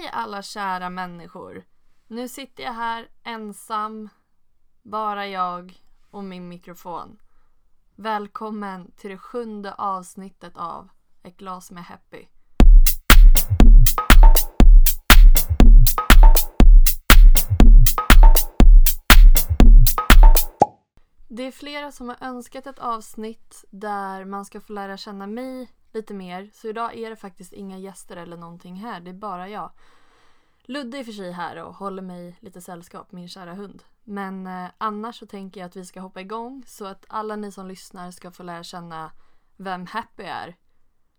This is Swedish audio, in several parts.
Hej alla kära människor! Nu sitter jag här ensam, bara jag och min mikrofon. Välkommen till det sjunde avsnittet av Ett glas med Happy. Det är flera som har önskat ett avsnitt där man ska få lära känna mig lite mer. Så idag är det faktiskt inga gäster eller någonting här, det är bara jag. Ludde är för sig här och håller mig lite sällskap, min kära hund. Men eh, annars så tänker jag att vi ska hoppa igång så att alla ni som lyssnar ska få lära känna vem Happy är.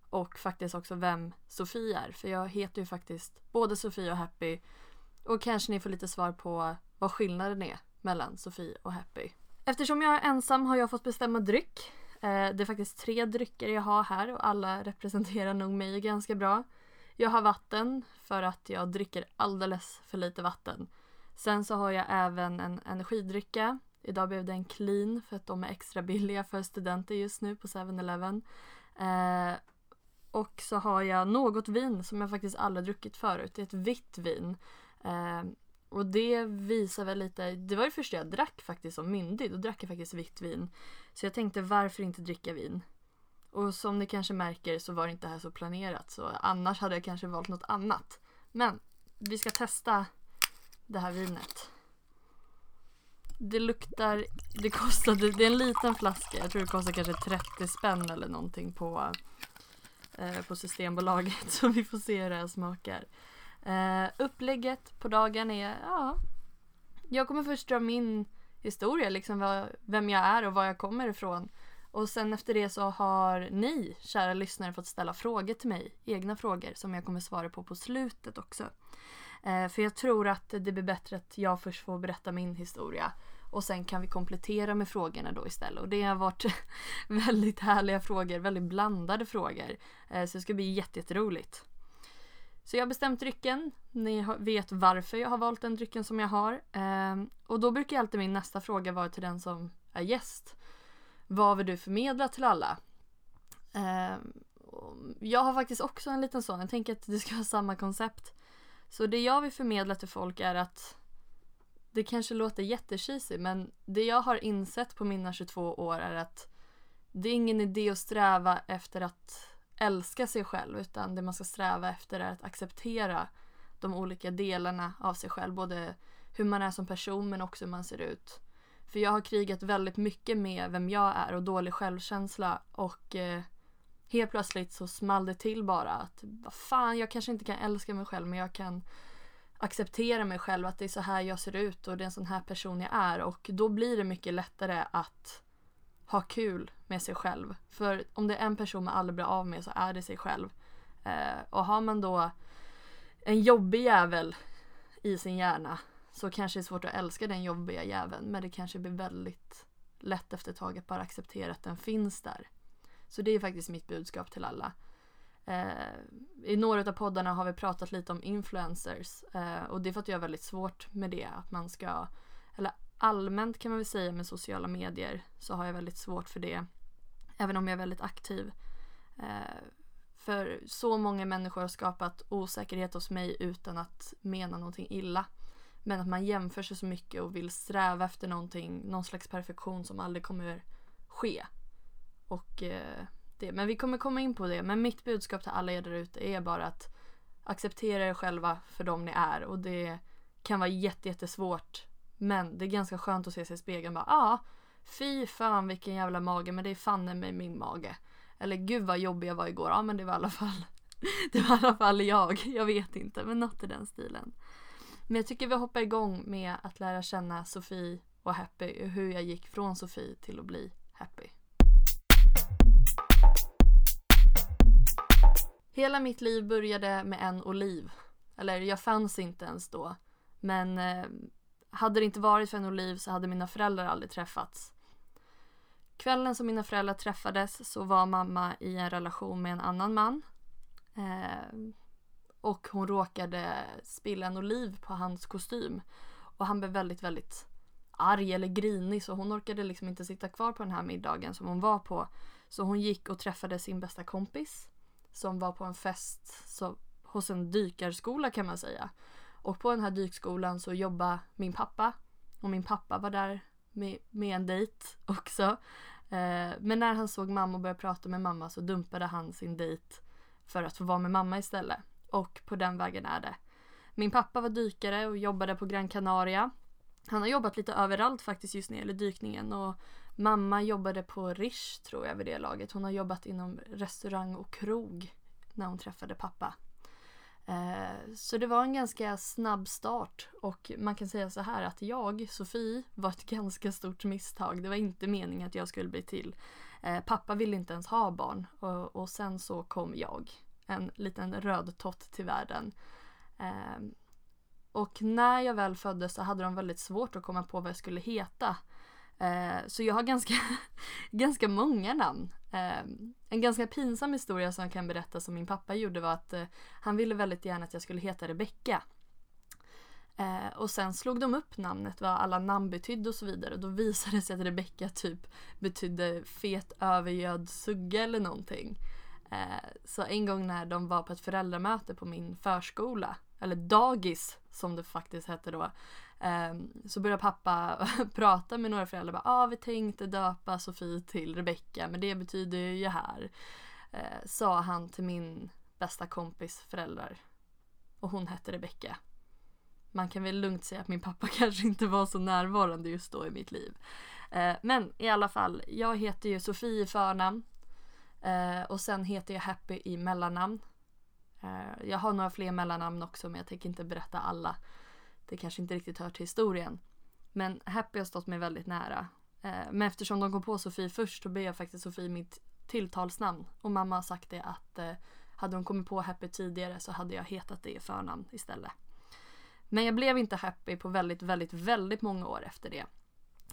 Och faktiskt också vem Sofie är. För jag heter ju faktiskt både Sofie och Happy. Och kanske ni får lite svar på vad skillnaden är mellan Sofie och Happy. Eftersom jag är ensam har jag fått bestämma dryck. Eh, det är faktiskt tre drycker jag har här och alla representerar nog mig ganska bra. Jag har vatten för att jag dricker alldeles för lite vatten. Sen så har jag även en energidrycka. Idag blev det en clean för att de är extra billiga för studenter just nu på 7-Eleven. Eh, och så har jag något vin som jag faktiskt aldrig druckit förut. Det är ett vitt vin. Eh, och det visar väl lite, det var det första jag drack faktiskt som myndig. Då drack jag faktiskt vitt vin. Så jag tänkte varför inte dricka vin? Och som ni kanske märker så var det inte här så planerat så annars hade jag kanske valt något annat. Men vi ska testa det här vinet. Det luktar, det kostade, det är en liten flaska, jag tror det kostar kanske 30 spänn eller någonting på, eh, på Systembolaget så vi får se hur det här smakar. Uh, upplägget på dagen är, ja, jag kommer först dra min historia, liksom vad, vem jag är och var jag kommer ifrån. Och sen efter det så har ni, kära lyssnare, fått ställa frågor till mig. Egna frågor som jag kommer svara på på slutet också. Uh, för jag tror att det blir bättre att jag först får berätta min historia. Och sen kan vi komplettera med frågorna då istället. Och det har varit väldigt härliga frågor, väldigt blandade frågor. Uh, så det ska bli jätteroligt. Så jag har bestämt drycken. Ni vet varför jag har valt den drycken som jag har. Ehm, och då brukar alltid min nästa fråga vara till den som är gäst. Vad vill du förmedla till alla? Ehm, jag har faktiskt också en liten sån. Jag tänker att det ska vara samma koncept. Så det jag vill förmedla till folk är att det kanske låter jättecheesy men det jag har insett på mina 22 år är att det är ingen idé att sträva efter att älska sig själv utan det man ska sträva efter är att acceptera de olika delarna av sig själv. Både hur man är som person men också hur man ser ut. För jag har krigat väldigt mycket med vem jag är och dålig självkänsla och eh, helt plötsligt så small det till bara att vad fan jag kanske inte kan älska mig själv men jag kan acceptera mig själv att det är så här jag ser ut och det är en sån här person jag är och då blir det mycket lättare att ha kul med sig själv. För om det är en person man aldrig blir av med så är det sig själv. Eh, och har man då en jobbig jävel i sin hjärna så kanske det är svårt att älska den jobbiga jäveln men det kanske blir väldigt lätt efter ett tag att bara acceptera att den finns där. Så det är faktiskt mitt budskap till alla. Eh, I några av poddarna har vi pratat lite om influencers eh, och det är för att jag har väldigt svårt med det. Att man ska, eller allmänt kan man väl säga med sociala medier så har jag väldigt svårt för det. Även om jag är väldigt aktiv. Eh, för så många människor har skapat osäkerhet hos mig utan att mena någonting illa. Men att man jämför sig så mycket och vill sträva efter någonting, någon slags perfektion som aldrig kommer ske. Och eh, det. Men vi kommer komma in på det. Men mitt budskap till alla er där ute är bara att acceptera er själva för dem ni är. Och det kan vara jättesvårt. Men det är ganska skönt att se sig i spegeln och bara ah, fy fan vilken jävla mage men det är fan med min mage. Eller gud vad jobbig jag var igår. Ja men det var i alla fall det var i alla fall jag. Jag vet inte men något i den stilen. Men jag tycker vi hoppar igång med att lära känna Sofie och Happy och hur jag gick från Sofie till att bli Happy. Hela mitt liv började med en oliv. Eller jag fanns inte ens då. Men eh, hade det inte varit för en oliv så hade mina föräldrar aldrig träffats. Kvällen som mina föräldrar träffades så var mamma i en relation med en annan man. Eh, och hon råkade spilla en oliv på hans kostym. Och han blev väldigt, väldigt arg eller grinig så hon orkade liksom inte sitta kvar på den här middagen som hon var på. Så hon gick och träffade sin bästa kompis som var på en fest så, hos en dykarskola kan man säga. Och på den här dykskolan så jobbade min pappa och min pappa var där med, med en dejt också. Eh, men när han såg mamma och började prata med mamma så dumpade han sin dejt för att få vara med mamma istället. Och på den vägen är det. Min pappa var dykare och jobbade på Gran Canaria. Han har jobbat lite överallt faktiskt just när det gäller dykningen och mamma jobbade på Rish tror jag vid det laget. Hon har jobbat inom restaurang och krog när hon träffade pappa. Eh, så det var en ganska snabb start och man kan säga så här att jag, Sofie, var ett ganska stort misstag. Det var inte meningen att jag skulle bli till. Eh, pappa ville inte ens ha barn och, sen så kom jag, en liten rödtott till världen. Eh, och när jag väl föddes så hade de väldigt svårt att komma på vad jag skulle heta. Så jag har ganska, ganska många namn. Um, en ganska pinsam historia som jag kan berätta som min pappa gjorde var att uh, han ville väldigt gärna att jag skulle heta Rebecka. Uh, och sen slog de upp namnet, vad alla namn betydde och så vidare och då visade det sig att Rebecka typ betydde fet övergöd sugga eller någonting. Uh, så en gång när de var på ett föräldramöte på min förskola, eller dagis som det faktiskt hette då, Um, så började pappa prata med några föräldrar. Ja, ah, vi tänkte döpa Sofie till Rebecka men det betyder ju här. Uh, sa han till min bästa kompis föräldrar. Och hon hette Rebecka. Man kan väl lugnt säga att min pappa kanske inte var så närvarande just då i mitt liv. Uh, men i alla fall, jag heter ju Sofie i förnamn. Uh, och sen heter jag Happy i mellannamn. jag har några fler mellannamn också men jag tänker inte berätta alla det kanske inte riktigt hör till historien. Men Happy har stått mig väldigt nära. Eh, men eftersom de kom på Sofie först så blev jag faktiskt Sofie mitt tilltalsnamn. Och mamma har sagt det att eh, hade de kommit på Happy tidigare så hade jag hetat det i förnamn istället. Men jag blev inte Happy på väldigt, väldigt, väldigt många år efter det.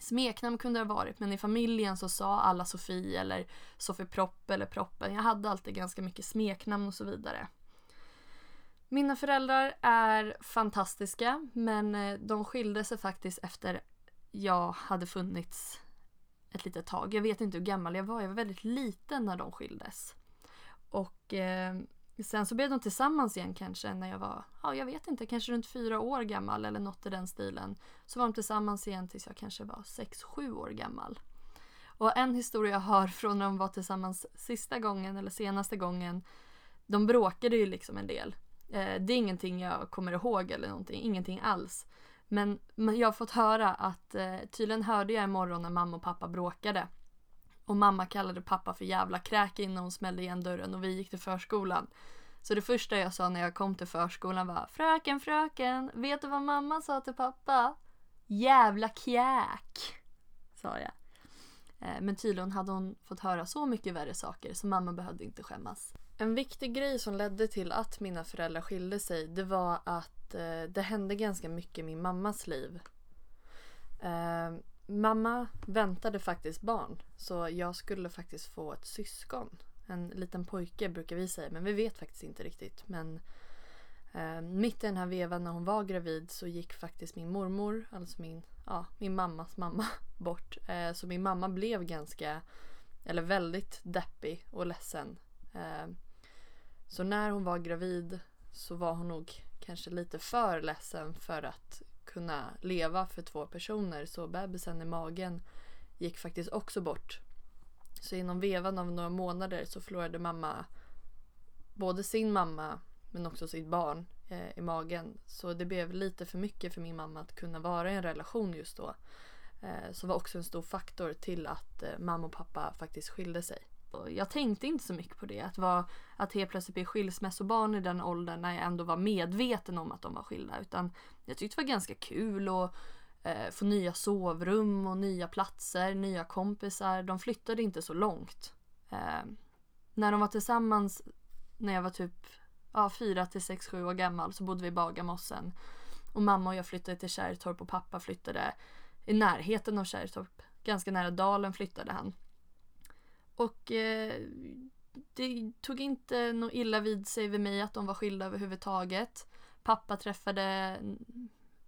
Smeknamn kunde det ha varit men i familjen så sa alla Sofie eller Sofie Propp eller Proppen. Jag hade alltid ganska mycket smeknamn och så vidare. Mina föräldrar är fantastiska men eh, de skilde sig faktiskt efter jag hade funnits ett litet tag. Jag vet inte hur gammal jag var, jag var väldigt liten när de skildes. Och eh, sen så blev de tillsammans igen kanske när jag var, ja jag vet inte, kanske runt fyra år gammal eller något i den stilen. Så var de tillsammans igen tills jag kanske var sex, sju år gammal. Och en historia jag har från när de var tillsammans sista gången eller senaste gången, de bråkade ju liksom en del. Eh, det är ingenting jag kommer ihåg eller någonting, ingenting alls. Men jag har fått höra att eh, tydligen hörde jag imorgon när mamma och pappa bråkade. Och mamma kallade pappa för jävla kräk innan hon smällde igen dörren och vi gick till förskolan. Så det första jag sa när jag kom till förskolan var Fröken, fröken, vet du vad mamma sa till pappa? Jävla kjäk, sa jag. Eh, men tydligen hade hon fått höra så mycket värre saker så mamma behövde inte skämmas. En viktig grej som ledde till att mina föräldrar skilde sig det var att eh, det hände ganska mycket i min mammas liv. Eh, mamma väntade faktiskt barn så jag skulle faktiskt få ett syskon. En liten pojke brukar vi säga men vi vet faktiskt inte riktigt. Men eh, mitt i den här vevan när hon var gravid så gick faktiskt min mormor, alltså min, ja, min mammas mamma, bort. Eh, så min mamma blev ganska, eller väldigt deppig och ledsen. Eh, så när hon var gravid så var hon nog kanske lite för ledsen för att kunna leva för två personer. Så bebisen i magen gick faktiskt också bort. Så inom vevan av några månader så förlorade mamma både sin mamma men också sitt barn eh, i magen. Så det blev lite för mycket för min mamma att kunna vara i en relation just då. Eh, så var också en stor faktor till att eh, mamma och pappa faktiskt skilde sig jag tänkte inte så mycket på det. Att, vara, att helt plötsligt bli skilsmässobarn i den åldern när jag ändå var medveten om att de var skilda. Utan jag tyckte det var ganska kul att eh, få nya sovrum och nya platser, nya kompisar. De flyttade inte så långt. Eh, när de var tillsammans när jag var typ ja, 4 till 6, 7 år gammal så bodde vi i Bagarmossen. Och mamma och jag flyttade till Kärrtorp och pappa flyttade i närheten av Kärrtorp. Ganska nära dalen flyttade han. Och eh, det tog inte något illa vid sig vid mig att de var skilda överhuvudtaget. Pappa träffade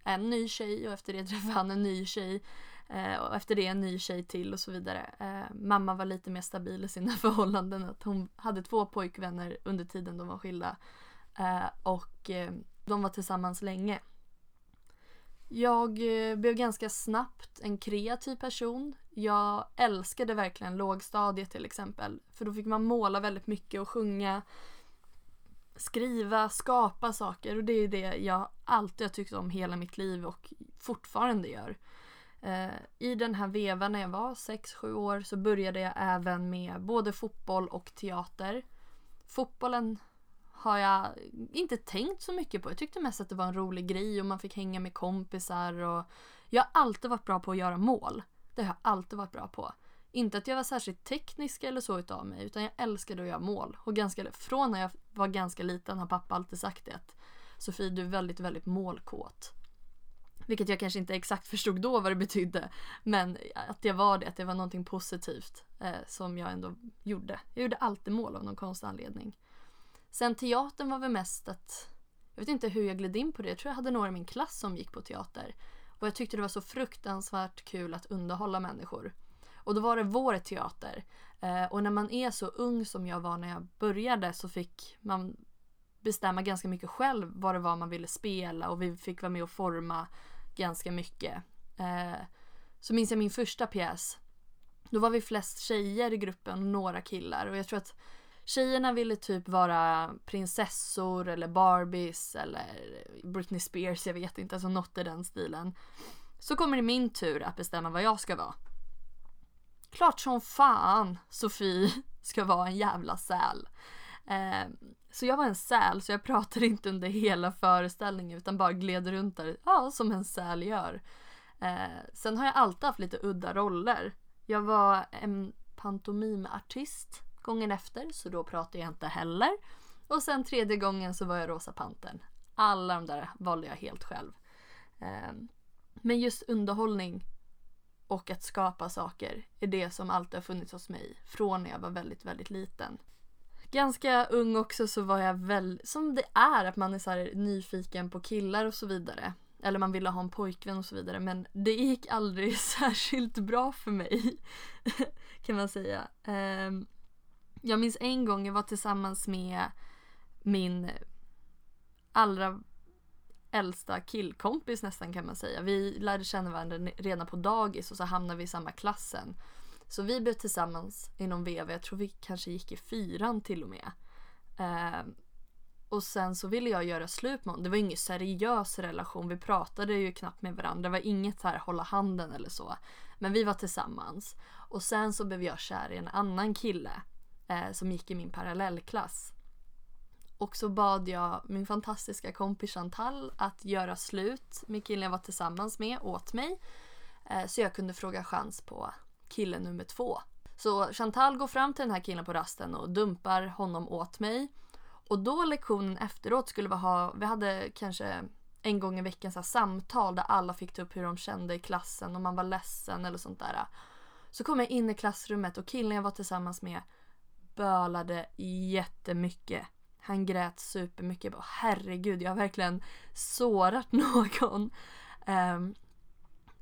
en ny tjej och efter det träffade han en ny tjej. Eh, och efter det en ny tjej till och så vidare. Eh, mamma var lite mer stabil i sina förhållanden. Att hon hade två pojkvänner under tiden de var skilda. Eh, och eh, de var tillsammans länge. Jag eh, blev ganska snabbt en kreativ person. Jag älskade verkligen lågstadiet till exempel. För då fick man måla väldigt mycket och sjunga, skriva, skapa saker. Och det är det jag alltid har tyckt om hela mitt liv och fortfarande gör. Eh, I den här vevan när jag var 6-7 år så började jag även med både fotboll och teater. Fotbollen har jag inte tänkt så mycket på. Jag tyckte mest att det var en rolig grej och man fick hänga med kompisar och jag har alltid varit bra på att göra mål. Det har jag alltid varit bra på. Inte att jag var särskilt teknisk eller så utav mig utan jag älskade att göra mål. Och ganska, från när jag var ganska liten har pappa alltid sagt det att Sofie du är väldigt, väldigt målkåt. Vilket jag kanske inte exakt förstod då vad det betydde. Men att jag var det, att det var någonting positivt eh, som jag ändå gjorde. Jag gjorde alltid mål av någon konstig anledning. Sen teatern var väl mest att, jag vet inte hur jag gled in på det. Jag tror jag hade några i min klass som gick på teater. Och jag tyckte det var så fruktansvärt kul att underhålla människor. Och då var det vår teater. Eh, och när man är så ung som jag var när jag började så fick man bestämma ganska mycket själv vad det var man ville spela och vi fick vara med och forma ganska mycket. Eh, så minns jag min första pjäs. Då var vi flest tjejer i gruppen och några killar och jag tror att Tjejerna ville typ vara prinsessor eller Barbies eller Britney Spears, jag vet inte, alltså något i den stilen. Så kommer det min tur att bestämma vad jag ska vara. Klart som fan Sofie ska vara en jävla säl. Eh, så jag var en säl så jag pratade inte under hela föreställningen utan bara gled runt där, ja som en säl gör. Eh, sen har jag alltid haft lite udda roller. Jag var en pantomimartist gången efter så då pratade jag inte heller. Och sen tredje gången så var jag Rosa Pantern. Alla de där valde jag helt själv. Eh, men just underhållning och att skapa saker är det som alltid har funnits hos mig från när jag var väldigt, väldigt liten. Ganska ung också så var jag väl, som det är att man är så nyfiken på killar och så vidare. Eller man ville ha en pojkvän och så vidare men det gick aldrig särskilt bra för mig. kan man säga. Ehm, jag minns en gång jag var tillsammans med min allra äldsta killkompis nästan kan man säga. Vi lärde känna varandra redan på dagis och så hamnade vi i samma klassen. Så vi blev tillsammans inom VV, jag tror vi kanske gick i fyran till och med. Eh, och sen så ville jag göra slut med honom. Det var ingen seriös relation, vi pratade ju knappt med varandra. Det var inget här hålla handen eller så. Men vi var tillsammans. Och sen så blev jag kär i en annan kille eh, som gick i min parallellklass. Och så bad jag min fantastiska kompis Chantal att göra slut med killen jag var tillsammans med åt mig. Eh, så jag kunde fråga chans på kille nummer två. Så Chantal går fram till den här killen på rasten och dumpar honom åt mig. Och då lektionen efteråt skulle vi ha, vi hade kanske en gång i veckan så samtal där alla fick ta upp hur de kände i klassen, om man var ledsen eller sånt där. Så kom jag in i klassrummet och killen jag var tillsammans med bölade jättemycket. Han grät supermycket. Jag bara, herregud, jag har verkligen sårat någon. Um,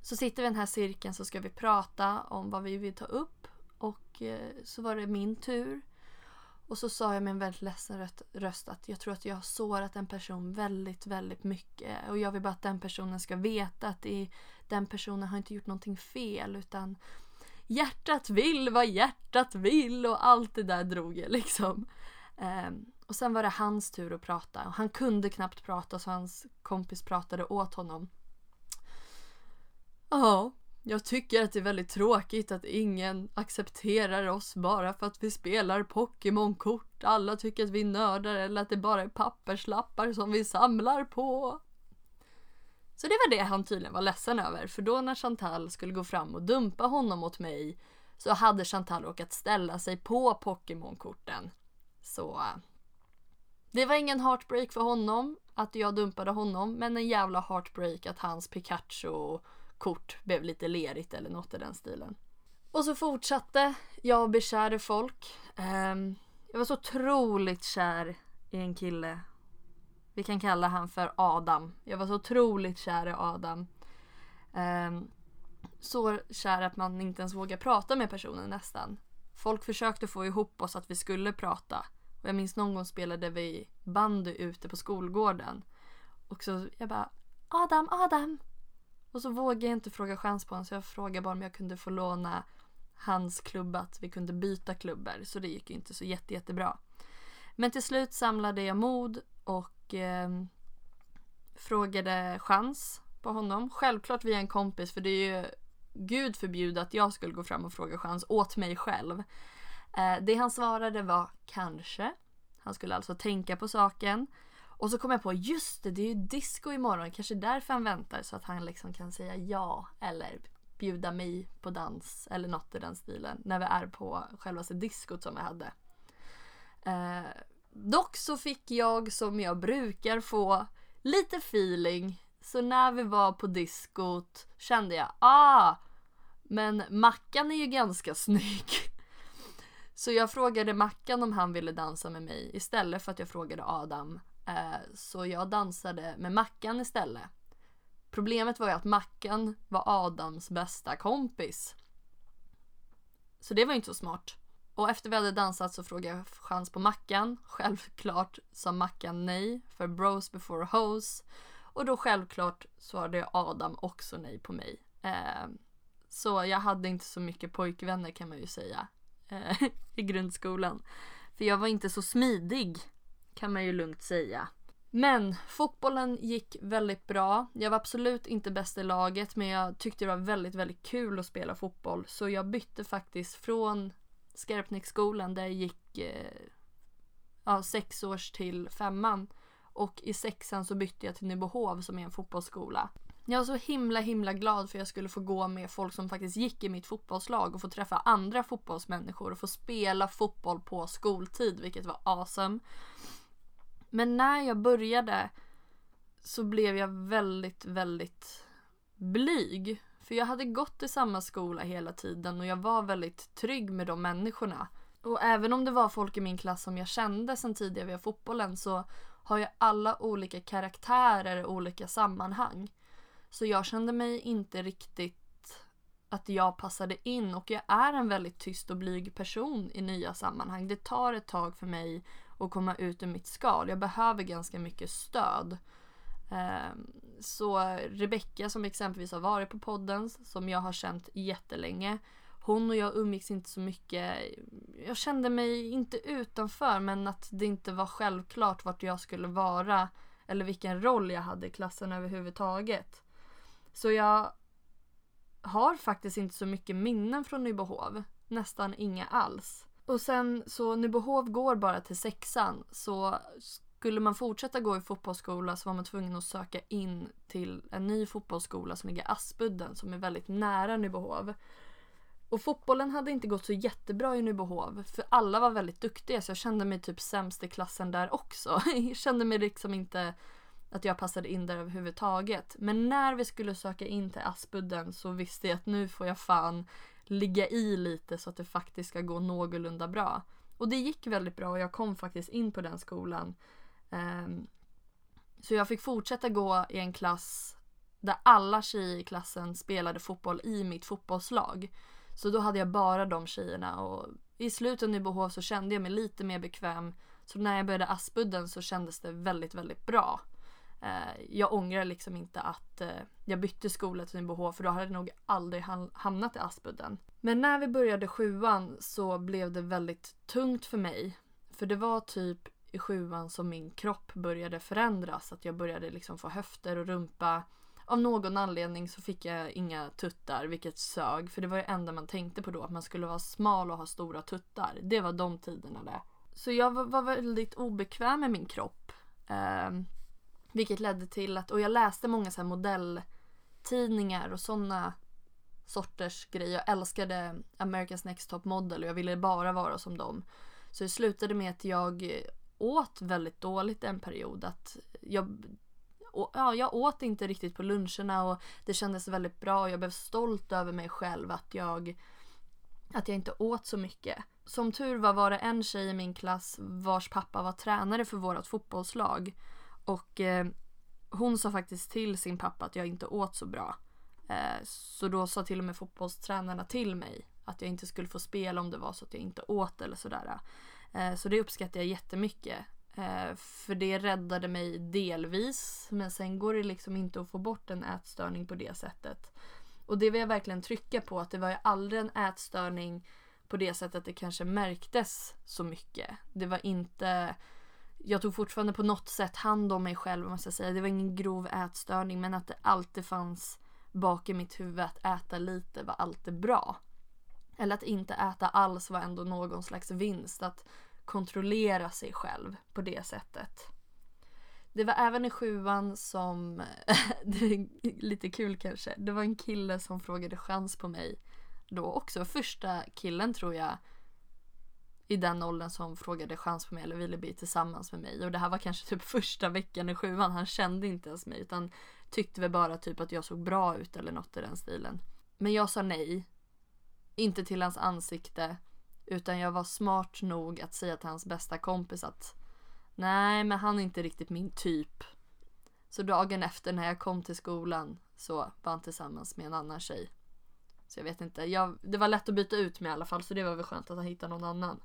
så sitter vi i den här cirkeln så ska vi prata om vad vi vill ta upp. Och uh, så var det min tur. Och så sa jag med en väldigt ledsen röst att jag tror att jag har sårat en person väldigt, väldigt mycket. Och jag vill bara att den personen ska veta att det, den personen har inte gjort någonting fel utan hjärtat vill vad hjärtat vill och allt det där drog jag liksom. Um, och sen var det hans tur att prata och han kunde knappt prata så hans kompis pratade åt honom. Ja, jag tycker att det är väldigt tråkigt att ingen accepterar oss bara för att vi spelar Pokémon-kort. Alla tycker att vi är nördar eller att det bara är papperslappar som vi samlar på. Så det var det han tydligen var ledsen över för då när Chantal skulle gå fram och dumpa honom åt mig så hade Chantal råkat ställa sig på Pokémon-korten. Så det var ingen heartbreak för honom att jag dumpade honom men en jävla heartbreak att hans Pikachu kort blev lite lerigt eller något i den stilen. Och så fortsatte jag bli kär i folk. Um, jag var så otroligt kär i en kille. Vi kan kalla han för Adam. Jag var så otroligt kär i Adam. Um, så kär att man inte ens vågar prata med personen nästan. Folk försökte få ihop oss att vi skulle prata. Och jag minns någon gång spelade vi bandy ute på skolgården. Och så jag bara Adam, Adam! Och så vågade jag inte fråga chans på honom så jag frågade bara om jag kunde få låna hans klubba, att vi kunde byta klubbor. Så det gick ju inte så jätte, jättebra. Men till slut samlade jag mod och eh, frågade chans på honom. Självklart via en kompis för det är ju gud förbjude att jag skulle gå fram och fråga chans åt mig själv. Eh, det han svarade var kanske. Han skulle alltså tänka på saken. Och så kom jag på, just det, det är ju disco imorgon. Kanske därför han väntar så att han liksom kan säga ja eller bjuda mig på dans eller något i den stilen när vi är på självaste diskot som vi hade. Eh, dock så fick jag som jag brukar få lite feeling. Så när vi var på diskot kände jag ah, men Mackan är ju ganska snygg. Så jag frågade Mackan om han ville dansa med mig istället för att jag frågade Adam. Eh, så jag dansade med Mackan istället. Problemet var ju att Mackan var Adams bästa kompis. Så det var inte så smart. Och efter vi hade dansat så frågade jag chans på Mackan. Självklart sa Mackan nej, för bros before hoes. Och då självklart svarade Adam också nej på mig. Eh, så jag hade inte så mycket pojkvänner kan man ju säga eh, i grundskolan. För jag var inte så smidig kan man ju lugnt säga. Men fotbollen gick väldigt bra. Jag var absolut inte bäst i laget men jag tyckte det var väldigt, väldigt kul att spela fotboll. Så jag bytte faktiskt från Skarpnäcksskolan där jag gick eh, ja, sex års till femman. Och i sexan så bytte jag till Nybohov som är en fotbollsskola. Jag var så himla himla glad för jag skulle få gå med folk som faktiskt gick i mitt fotbollslag och få träffa andra fotbollsmänniskor och få spela fotboll på skoltid vilket var awesome. Men när jag började så blev jag väldigt, väldigt blyg. För jag hade gått i samma skola hela tiden och jag var väldigt trygg med de människorna. Och även om det var folk i min klass som jag kände sedan tidigare via fotbollen så har jag alla olika karaktärer i olika sammanhang. Så jag kände mig inte riktigt att jag passade in och jag är en väldigt tyst och blyg person i nya sammanhang. Det tar ett tag för mig att komma ut ur mitt skal. Jag behöver ganska mycket stöd. Ehm, så Rebecka som exempelvis har varit på podden, som jag har känt jättelänge. Hon och jag umgicks inte så mycket. Jag kände mig inte utanför men att det inte var självklart vart jag skulle vara eller vilken roll jag hade i klassen överhuvudtaget. Så jag har faktiskt inte så mycket minnen från Nybohov. Nästan inga alls. Och sen så Nybohov går bara till sexan så skulle man fortsätta gå i fotbollsskola så var man tvungen att söka in till en ny fotbollsskola som ligger i Aspudden som är väldigt nära Nybohov. Och fotbollen hade inte gått så jättebra i Nybohov för alla var väldigt duktiga så jag kände mig typ sämst i klassen där också. Jag kände mig liksom inte att jag passade in där överhuvudtaget. Men när vi skulle söka in till Aspudden så visste jag att nu får jag fan ligga i lite så att det faktiskt ska gå någorlunda bra. Och det gick väldigt bra och jag kom faktiskt in på den skolan. Um, så jag fick fortsätta gå i en klass där alla tjejer i klassen spelade fotboll i mitt fotbollslag. Så då hade jag bara de tjejerna och i slutet av behov så kände jag mig lite mer bekväm. Så när jag började Aspudden så kändes det väldigt, väldigt bra. Ehm, jag ångrar liksom inte att eh, jag bytte skola till Nybohov för då hade jag nog aldrig hamnat i Aspudden. Men när vi började sjuan så blev det väldigt tungt för mig. För det var typ i sjuan som min kropp började förändras. Att jag började liksom få höfter och rumpa. Av någon anledning så fick jag inga tuttar, vilket sög. För det var det enda man tänkte på då, att man skulle vara smal och ha stora tuttar. Det var de tiderna det. Så jag var väldigt obekväm med min kropp. Eh, vilket ledde till att, och jag läste många så här modelltidningar och sådana sorters grejer. Jag älskade America's Next Top Model och jag ville bara vara som dem. Så det slutade med att jag åt väldigt dåligt en period. Att jag, ja, jag åt inte riktigt på luncherna och det kändes väldigt bra. Jag blev stolt över mig själv att jag, att jag inte åt så mycket. Som tur var var det en tjej i min klass vars pappa var tränare för vårt fotbollslag. Och eh, hon sa faktiskt till sin pappa att jag inte åt så bra. Eh, så då sa till och med fotbollstränarna till mig att jag inte skulle få spela om det var så att jag inte åt eller sådär. Eh, så det uppskattar jag jättemycket. Eh, för det räddade mig delvis men sen går det liksom inte att få bort en ätstörning på det sättet. Och det vill jag verkligen trycka på att det var ju aldrig en ätstörning på det sättet att det kanske märktes så mycket. Det var inte jag tog fortfarande på något sätt hand om mig själv måste jag säga. Det var ingen grov ätstörning men att det alltid fanns bak i mitt huvud att äta lite var alltid bra. Eller att inte äta alls var ändå någon slags vinst. Att kontrollera sig själv på det sättet. Det var även i sjuan som, det är lite kul kanske, det var en kille som frågade chans på mig då också. Första killen tror jag i den åldern som frågade chans på mig eller ville bli tillsammans med mig. Och det här var kanske typ första veckan i sjuan. Han kände inte ens mig utan tyckte väl bara typ att jag såg bra ut eller något i den stilen. Men jag sa nej. Inte till hans ansikte. Utan jag var smart nog att säga till hans bästa kompis att nej, men han är inte riktigt min typ. Så dagen efter när jag kom till skolan så var han tillsammans med en annan tjej. Så jag vet inte, jag, det var lätt att byta ut mig i alla fall så det var väl skönt att han hittade någon annan.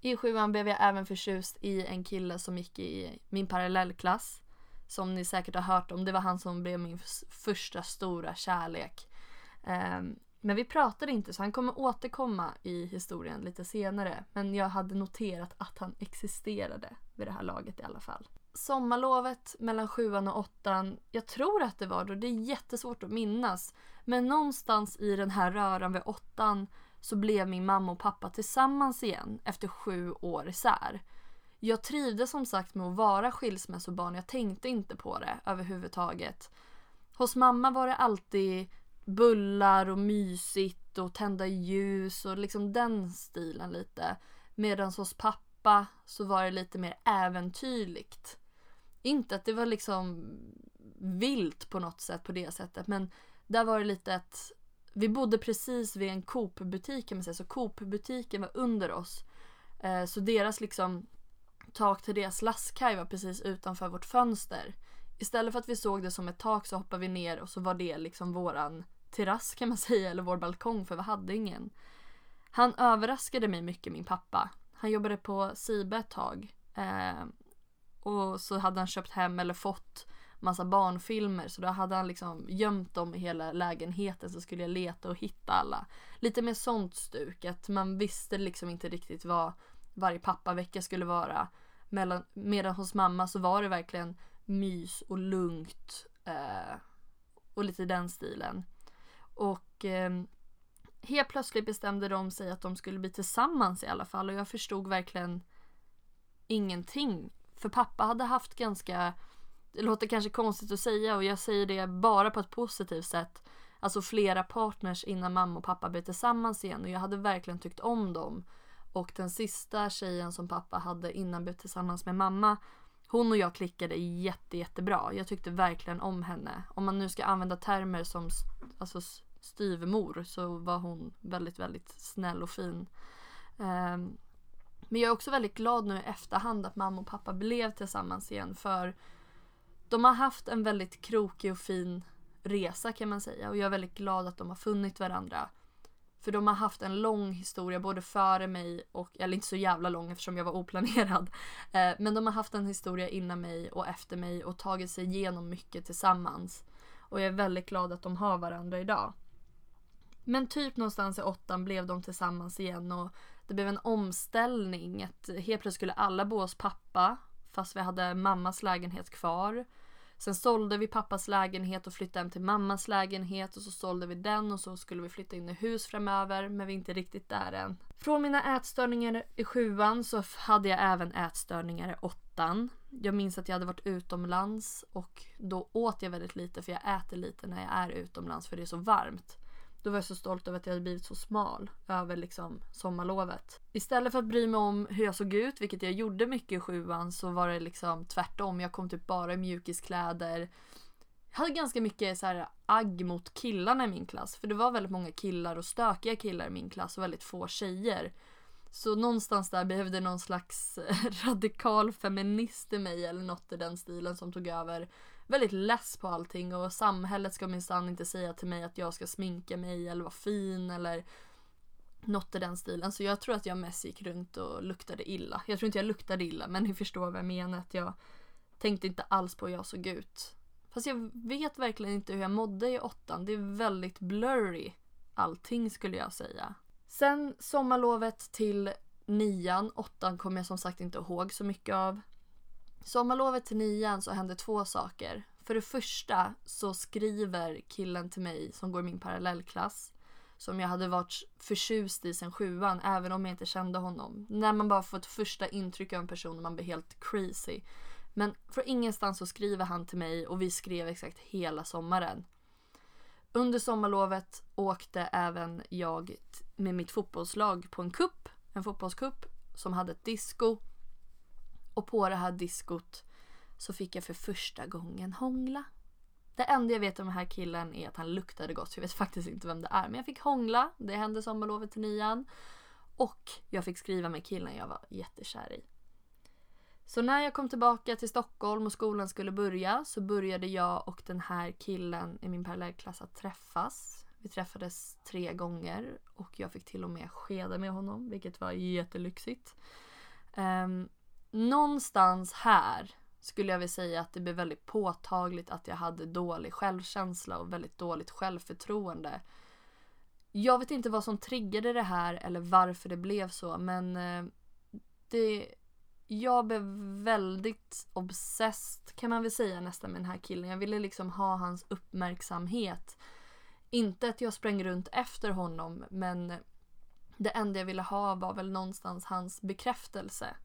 I sjuan blev jag även förtjust i en kille som gick i min parallellklass. Som ni säkert har hört om. Det var han som blev min första stora kärlek. Um, men vi pratade inte så han kommer återkomma i historien lite senare. Men jag hade noterat att han existerade vid det här laget i alla fall. Sommarlovet mellan sjuan och åttan, jag tror att det var då, det är jättesvårt att minnas. Men någonstans i den här röran vid åttan så blev min mamma och pappa tillsammans igen efter sju år isär. Jag trivdes som sagt med att vara skilsmässobarn, jag tänkte inte på det överhuvudtaget. Hos mamma var det alltid bullar och mysigt och tända ljus och liksom den stilen lite. Medan hos pappa så var det lite mer äventyrligt. Inte att det var liksom vilt på något sätt på det sättet men där var det lite att vi bodde precis vid en Coop-butik kan man säga, så Coop-butiken var under oss. Eh, så deras liksom tak till deras lastkaj var precis utanför vårt fönster. Istället för att vi såg det som ett tak så hoppade vi ner och så var det liksom våran terrass kan man säga, eller vår balkong för vi hade ingen. Han överraskade mig mycket, min pappa. Han jobbade på Sibe ett tag. Eh, och så hade han köpt hem eller fått massa barnfilmer så då hade han liksom gömt dem i hela lägenheten så skulle jag leta och hitta alla. Lite mer sånt stuk att man visste liksom inte riktigt vad varje pappavecka skulle vara. Mellan, medan hos mamma så var det verkligen mys och lugnt eh, och lite den stilen. Och eh, helt plötsligt bestämde de sig att de skulle bli tillsammans i alla fall och jag förstod verkligen ingenting. För pappa hade haft ganska det låter kanske konstigt att säga och jag säger det bara på ett positivt sätt. Alltså flera partners innan mamma och pappa blev tillsammans igen och jag hade verkligen tyckt om dem. Och den sista tjejen som pappa hade innan blev tillsammans med mamma hon och jag klickade jätte, jättebra. Jag tyckte verkligen om henne. Om man nu ska använda termer som alltså styvmor så var hon väldigt, väldigt snäll och fin. Um, men jag är också väldigt glad nu i efterhand att mamma och pappa blev tillsammans igen för de har haft en väldigt krokig och fin resa kan man säga och jag är väldigt glad att de har funnit varandra. För de har haft en lång historia både före mig och, eller inte så jävla lång eftersom jag var oplanerad. Eh, men de har haft en historia innan mig och efter mig och tagit sig igenom mycket tillsammans. Och jag är väldigt glad att de har varandra idag. Men typ någonstans i åttan blev de tillsammans igen och det blev en omställning. Att helt plötsligt skulle alla bo hos pappa fast vi hade mammas lägenhet kvar. Sen sålde vi pappas lägenhet och flyttade hem till mammas lägenhet och så sålde vi den och så skulle vi flytta in i hus framöver men vi är inte riktigt där än. Från mina ätstörningar i sjuan så hade jag även ätstörningar i åttan. Jag minns att jag hade varit utomlands och då åt jag väldigt lite för jag äter lite när jag är utomlands för det är så varmt. Då var jag så stolt över att jag hade blivit så smal över liksom sommarlovet. Istället för att bry mig om hur jag såg ut, vilket jag gjorde mycket i sjuan, så var det liksom tvärtom. Jag kom typ bara i mjukiskläder. Jag hade ganska mycket så här agg mot killarna i min klass. För det var väldigt många killar och stökiga killar i min klass och väldigt få tjejer. Så någonstans där behövde någon slags radikal feminist i mig eller något i den stilen som tog över väldigt less på allting och samhället ska minsann inte säga till mig att jag ska sminka mig eller vara fin eller Något i den stilen. Så jag tror att jag mest gick runt och luktade illa. Jag tror inte jag luktade illa men ni förstår vad jag menar. Att jag tänkte inte alls på hur jag såg ut. Fast jag vet verkligen inte hur jag mådde i åttan. Det är väldigt blurry allting skulle jag säga. Sen sommarlovet till nian, åttan kommer jag som sagt inte ihåg så mycket av. Sommarlovet till nian så hände två saker. För det första så skriver killen till mig som går i min parallellklass som jag hade varit förtjust i sen sjuan även om jag inte kände honom. När man bara får ett första intryck av en person och man blir helt crazy. Men från ingenstans så skriver han till mig och vi skrev exakt hela sommaren. Under sommarlovet åkte även jag med mitt fotbollslag på en kupp, en fotbollskupp som hade ett disco. Och på det här diskot så fick jag för första gången hångla. Det enda jag vet om den här killen är att han luktade gott. Jag vet faktiskt inte vem det är. Men jag fick hångla. Det hände sommarlovet till nian. Och jag fick skriva med killen jag var jättekär i. Så när jag kom tillbaka till Stockholm och skolan skulle börja så började jag och den här killen i min parallellklass att träffas. Vi träffades tre gånger och jag fick till och med skeda med honom vilket var jättelyxigt. Um, någonstans här skulle jag vilja säga att det blev väldigt påtagligt att jag hade dålig självkänsla och väldigt dåligt självförtroende. Jag vet inte vad som triggade det här eller varför det blev så men eh, det jag blev väldigt obsessed kan man väl säga nästan med den här killen. Jag ville liksom ha hans uppmärksamhet. Inte att jag sprang runt efter honom men det enda jag ville ha var väl någonstans hans bekräftelse.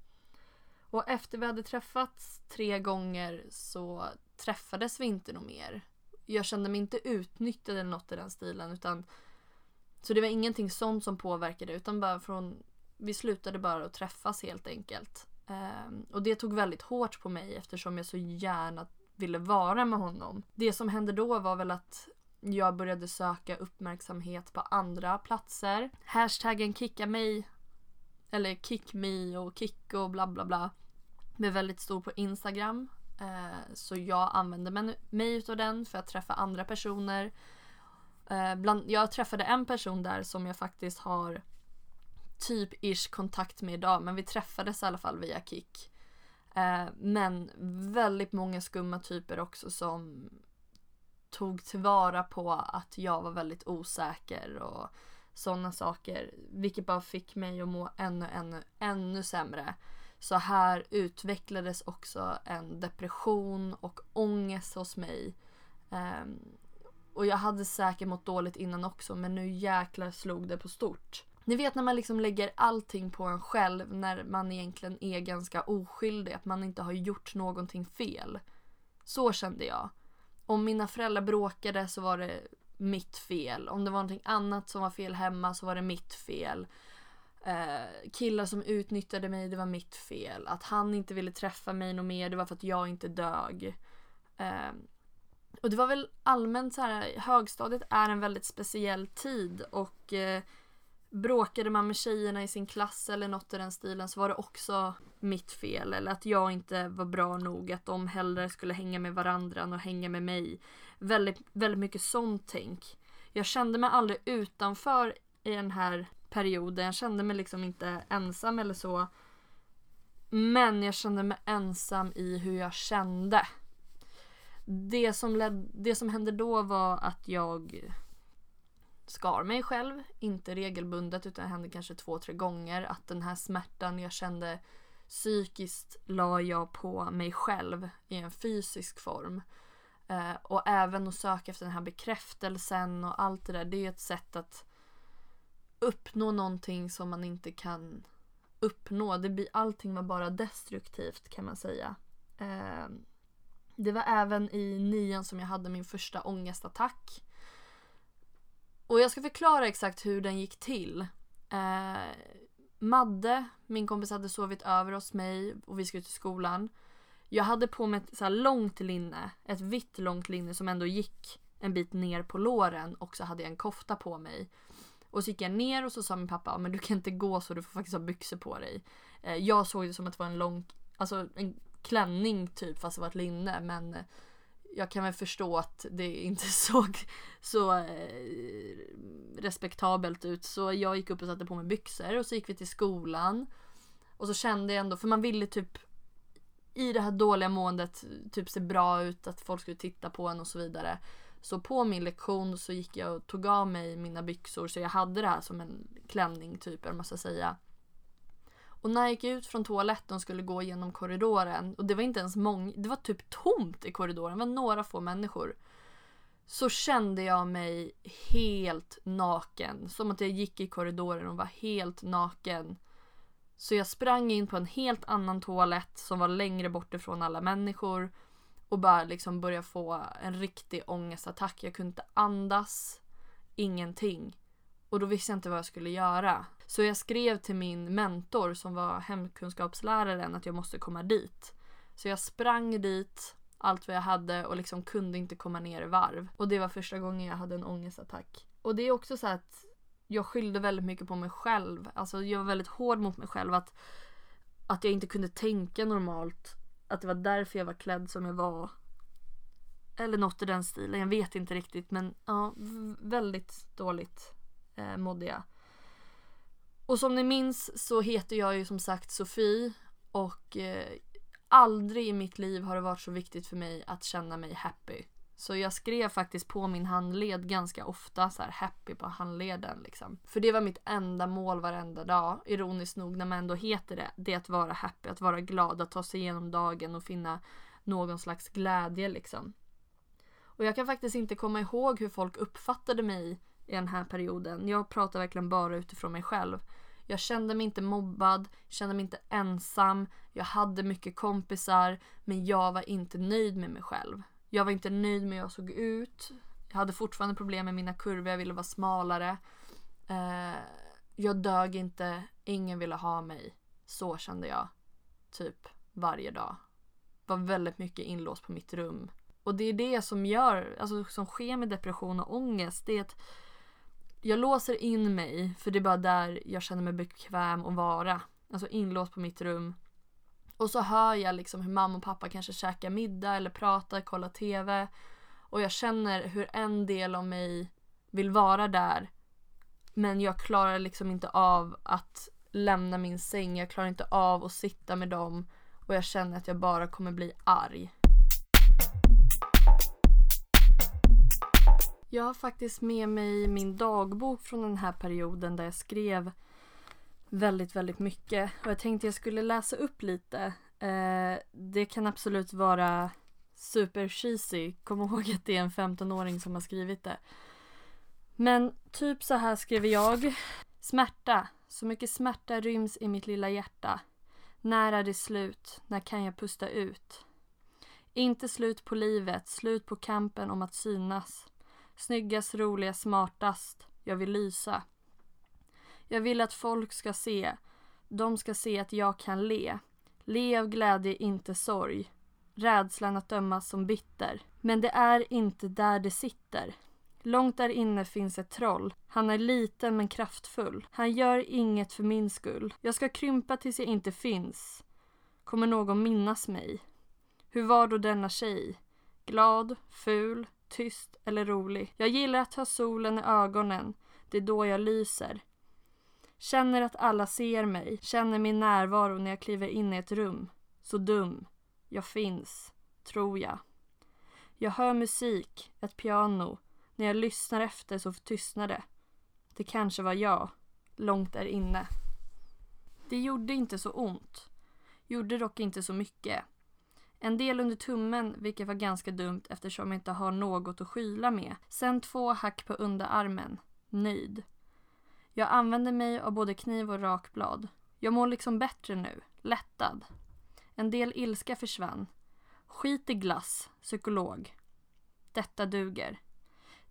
Och efter vi hade träffats tre gånger så träffades vi inte nog mer. Jag kände mig inte utnyttjad eller något i den stilen utan så det var ingenting sånt som påverkade utan bara från vi slutade bara att träffas helt enkelt. Um, och det tog väldigt hårt på mig eftersom jag så gärna ville vara med honom. Det som hände då var väl att jag började söka uppmärksamhet på andra platser. Hashtaggen kicka mig eller kick me och kick och bla bla bla blev väldigt stor på Instagram. Eh, så jag använde mig utav den för att träffa andra personer. Eh, bland, jag träffade en person där som jag faktiskt har typ ish kontakt med idag men vi träffades i alla fall via Kik. Eh, men väldigt många skumma typer också som tog tillvara på att jag var väldigt osäker och sådana saker. Vilket bara fick mig att må ännu, ännu, ännu sämre. Så här utvecklades också en depression och ångest hos mig. Um, och jag hade säkert mått dåligt innan också men nu jäklar slog det på stort. Ni vet när man liksom lägger allting på en själv när man egentligen är ganska oskyldig, att man inte har gjort någonting fel. Så kände jag. Om mina föräldrar bråkade så var det mitt fel. Om det var någonting annat som var fel hemma så var det mitt fel. Eh, killar som utnyttjade mig, det var mitt fel. Att han inte ville träffa mig något mer, det var för att jag inte dög. Eh, och det var väl allmänt så här, högstadiet är en väldigt speciell tid och eh, bråkade man med tjejerna i sin klass eller något i den stilen så var det också mitt fel. Eller att jag inte var bra nog. Att de hellre skulle hänga med varandra än att hänga med mig. Väldigt, väldigt mycket sånt tänk. Jag kände mig aldrig utanför i den här perioden. Jag kände mig liksom inte ensam eller så. Men jag kände mig ensam i hur jag kände. Det som, led, det som hände då var att jag skar mig själv. Inte regelbundet utan det hände kanske två, tre gånger. Att den här smärtan jag kände psykiskt la jag på mig själv i en fysisk form. Eh, och även att söka efter den här bekräftelsen och allt det där. Det är ett sätt att uppnå någonting som man inte kan uppnå. Det blir, allting var bara destruktivt kan man säga. Eh, det var även i nian som jag hade min första ångestattack. Och jag ska förklara exakt hur den gick till. Eh, Madde, min kompis, hade sovit över hos mig och vi skulle till skolan. Jag hade på mig ett så långt linne, ett vitt långt linne som ändå gick en bit ner på låren och så hade jag en kofta på mig. Och så gick jag ner och så sa min pappa men du kan inte gå så du får faktiskt ha byxor på dig. Eh, jag såg det som att det var en lång, alltså en klänning typ fast det var ett linne men eh, jag kan väl förstå att det inte såg så eh, respektabelt ut. Så jag gick upp och satte på mig byxor och så gick vi till skolan. Och så kände jag ändå, för man ville typ i det här dåliga måendet eh, typ se bra ut, att folk skulle titta på en och så vidare. Så på min lektion så gick jag och tog av mig mina byxor så jag hade det här som en klänning typ, eller man ska säga. Och när jag gick ut från toaletten och skulle gå genom korridoren och det var inte ens många, det var typ tomt i korridoren, det var några få människor. Så kände jag mig helt naken, som att jag gick i korridoren och var helt naken. Så jag sprang in på en helt annan toalett som var längre bort ifrån alla människor och bara liksom började få en riktig ångestattack. Jag kunde inte andas, ingenting. Och då visste jag inte vad jag skulle göra. Så jag skrev till min mentor som var hemkunskapsläraren att jag måste komma dit. Så jag sprang dit, allt vad jag hade och liksom kunde inte komma ner i varv. Och det var första gången jag hade en ångestattack. Och det är också så att jag skyllde väldigt mycket på mig själv. Alltså jag var väldigt hård mot mig själv. Att, att jag inte kunde tänka normalt. Att det var därför jag var klädd som jag var. Eller något i den stilen. Jag vet inte riktigt men ja, väldigt dåligt eh, mådde jag. Och som ni minns så heter jag ju som sagt Sofie och eh, aldrig i mitt liv har det varit så viktigt för mig att känna mig happy. Så jag skrev faktiskt på min handled ganska ofta så här happy på handleden liksom. För det var mitt enda mål varenda dag. Ironiskt nog när man ändå heter det. Det är att vara happy, att vara glad, att ta sig igenom dagen och finna någon slags glädje liksom. Och jag kan faktiskt inte komma ihåg hur folk uppfattade mig i den här perioden. Jag pratar verkligen bara utifrån mig själv. Jag kände mig inte mobbad, kände mig inte ensam, jag hade mycket kompisar men jag var inte nöjd med mig själv. Jag var inte nöjd med hur jag såg ut. Jag hade fortfarande problem med mina kurvor, jag ville vara smalare. Eh, jag dög inte, ingen ville ha mig. Så kände jag. Typ varje dag. Var väldigt mycket inlåst på mitt rum. Och det är det som gör, alltså som sker med depression och ångest. Det är att jag låser in mig för det är bara där jag känner mig bekväm att vara. Alltså inlåst på mitt rum. Och så hör jag liksom hur mamma och pappa kanske käkar middag eller pratar, kollar TV. Och jag känner hur en del av mig vill vara där. Men jag klarar liksom inte av att lämna min säng. Jag klarar inte av att sitta med dem. Och jag känner att jag bara kommer bli arg. Jag har faktiskt med mig min dagbok från den här perioden där jag skrev väldigt, väldigt mycket. Och jag tänkte jag skulle läsa upp lite. Eh, det kan absolut vara super cheesy. Kom ihåg att det är en 15-åring som har skrivit det. Men typ så här skriver jag. Smärta. Så mycket smärta ryms i mitt lilla hjärta. När är det slut? När kan jag pusta ut? Inte slut på livet, slut på kampen om att synas. Snyggast, roligast, smartast. Jag vill lysa. Jag vill att folk ska se. De ska se att jag kan le. Le av glädje, inte sorg. Rädslan att dömas som bitter. Men det är inte där det sitter. Långt där inne finns ett troll. Han är liten men kraftfull. Han gör inget för min skull. Jag ska krympa tills jag inte finns. Kommer någon minnas mig? Hur var då denna tjej? Glad, ful, tyst eller rolig. Jag gillar att ha solen i ögonen. Det är då jag lyser. Känner att alla ser mig, känner min närvaro när jag kliver in i ett rum. Så dum. Jag finns, tror jag. Jag hör musik, ett piano. När jag lyssnar efter så tystnar det. Det kanske var jag, långt där inne. Det gjorde inte så ont. Gjorde dock inte så mycket. En del under tummen, vilket var ganska dumt eftersom jag inte har något att skyla med. Sen två hack på underarmen. Nöjd. Jag använder mig av både kniv och rakblad. Jag mår liksom bättre nu. Lättad. En del ilska försvann. Skit i glass, psykolog. Detta duger.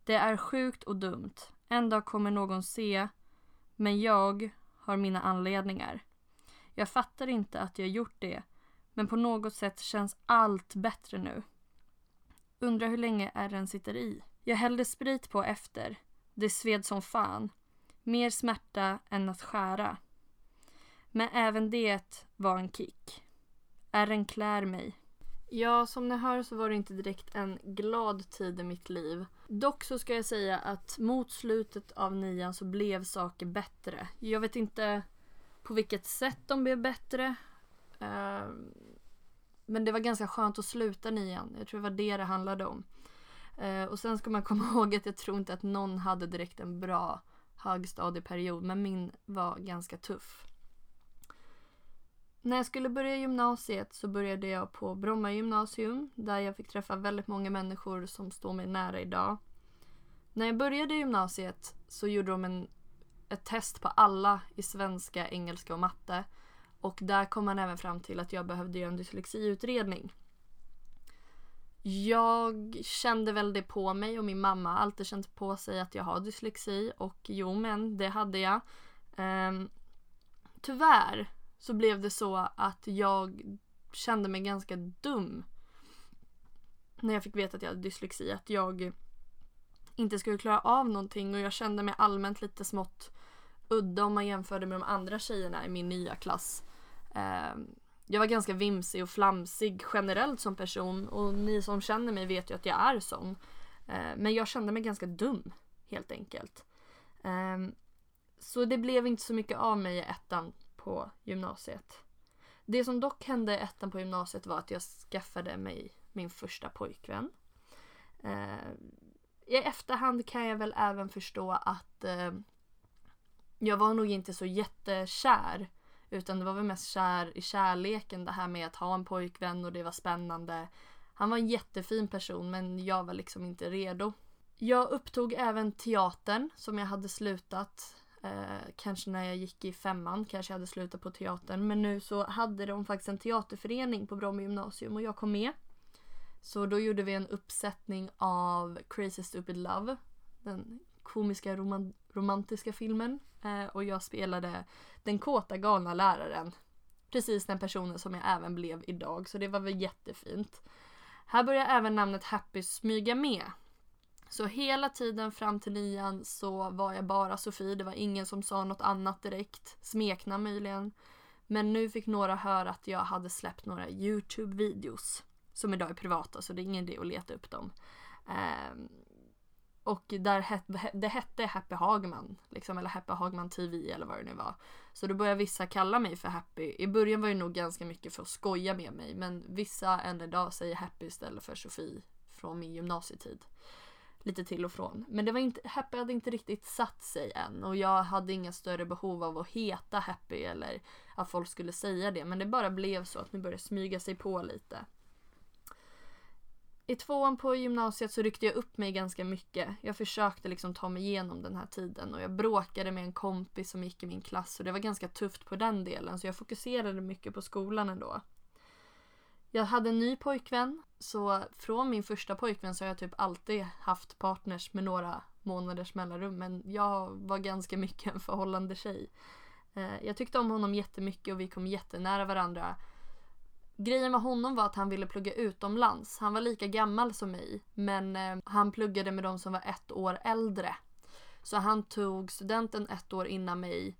Det är sjukt och dumt. En dag kommer någon se, men jag har mina anledningar. Jag fattar inte att jag gjort det men på något sätt känns allt bättre nu. Undrar hur länge ärren sitter i. Jag hällde sprit på efter. Det sved som fan. Mer smärta än att skära. Men även det var en kick. Ärren klär mig. Ja, som ni hör så var det inte direkt en glad tid i mitt liv. Dock så ska jag säga att mot slutet av nian så blev saker bättre. Jag vet inte på vilket sätt de blev bättre. Ehm, men det var ganska skönt att sluta nian. Jag tror det var det det handlade om. Eh, och sen ska man komma ihåg att jag tror inte att någon hade direkt en bra högstadieperiod. Men min var ganska tuff. När jag skulle börja gymnasiet så började jag på Bromma gymnasium där jag fick träffa väldigt många människor som står mig nära idag. När jag började gymnasiet så gjorde de en, ett test på alla i svenska, engelska och matte. Och där kom man även fram till att jag behövde göra en dyslexiutredning. Jag kände väl det på mig och min mamma har alltid känt på sig att jag har dyslexi och jo men det hade jag. Um, tyvärr så blev det så att jag kände mig ganska dum när jag fick veta att jag hade dyslexi. Att jag inte skulle klara av någonting och jag kände mig allmänt lite smått udda om man jämförde med de andra tjejerna i min nya klass. Um, jag var ganska vimsig och flamsig generellt som person och ni som känner mig vet ju att jag är sån. Eh, men jag kände mig ganska dum helt enkelt. Ehm, så det blev inte så mycket av mig i ettan på gymnasiet. Det som dock hände i ettan på gymnasiet var att jag skaffade mig min första pojkvän. Ehm, I efterhand kan jag väl även förstå att eh, jag var nog inte så jättekär utan det var väl mest kär i kärleken, det här med att ha en pojkvän och det var spännande. Han var en jättefin person men jag var liksom inte redo. Jag upptog även teatern som jag hade slutat. Eh, kanske när jag gick i femman kanske jag hade slutat på teatern. Men nu så hade de faktiskt en teaterförening på Bromma gymnasium och jag kom med. Så då gjorde vi en uppsättning av Crazy Stupid Love. Den komiska roman romantiska filmen. Eh, och jag spelade den kåta galna läraren. Precis den personen som jag även blev idag, så det var väl jättefint. Här börjar även namnet Happy smyga med. Så hela tiden fram till nian så var jag bara Sofie, det var ingen som sa något annat direkt. Smeknamn möjligen. Men nu fick några höra att jag hade släppt några Youtube-videos. Som idag är privata så det är ingen idé att leta upp dem. Ehm, och där het, det hette Happy Hagman, liksom, eller Happy Hagman TV eller vad det nu var. Så då började vissa kalla mig för Happy. I början var det nog ganska mycket för att skoja med mig men vissa än idag säger Happy istället för Sofie från min gymnasietid. Lite till och från. Men det var inte, Happy hade inte riktigt satt sig än och jag hade inga större behov av att heta Happy eller att folk skulle säga det. Men det bara blev så att nu började smyga sig på lite. I tvåan på gymnasiet så ryckte jag upp mig ganska mycket. Jag försökte liksom ta mig igenom den här tiden och jag bråkade med en kompis som gick i min klass och det var ganska tufft på den delen så jag fokuserade mycket på skolan ändå. Jag hade en ny pojkvän så från min första pojkvän så har jag typ alltid haft partners med några månaders mellanrum men jag var ganska mycket en förhållande tjej. Eh, jag tyckte om honom jättemycket och vi kom jättenära varandra Grejen med honom var att han ville plugga utomlands. Han var lika gammal som mig men eh, han pluggade med de som var ett år äldre. Så han tog studenten ett år innan mig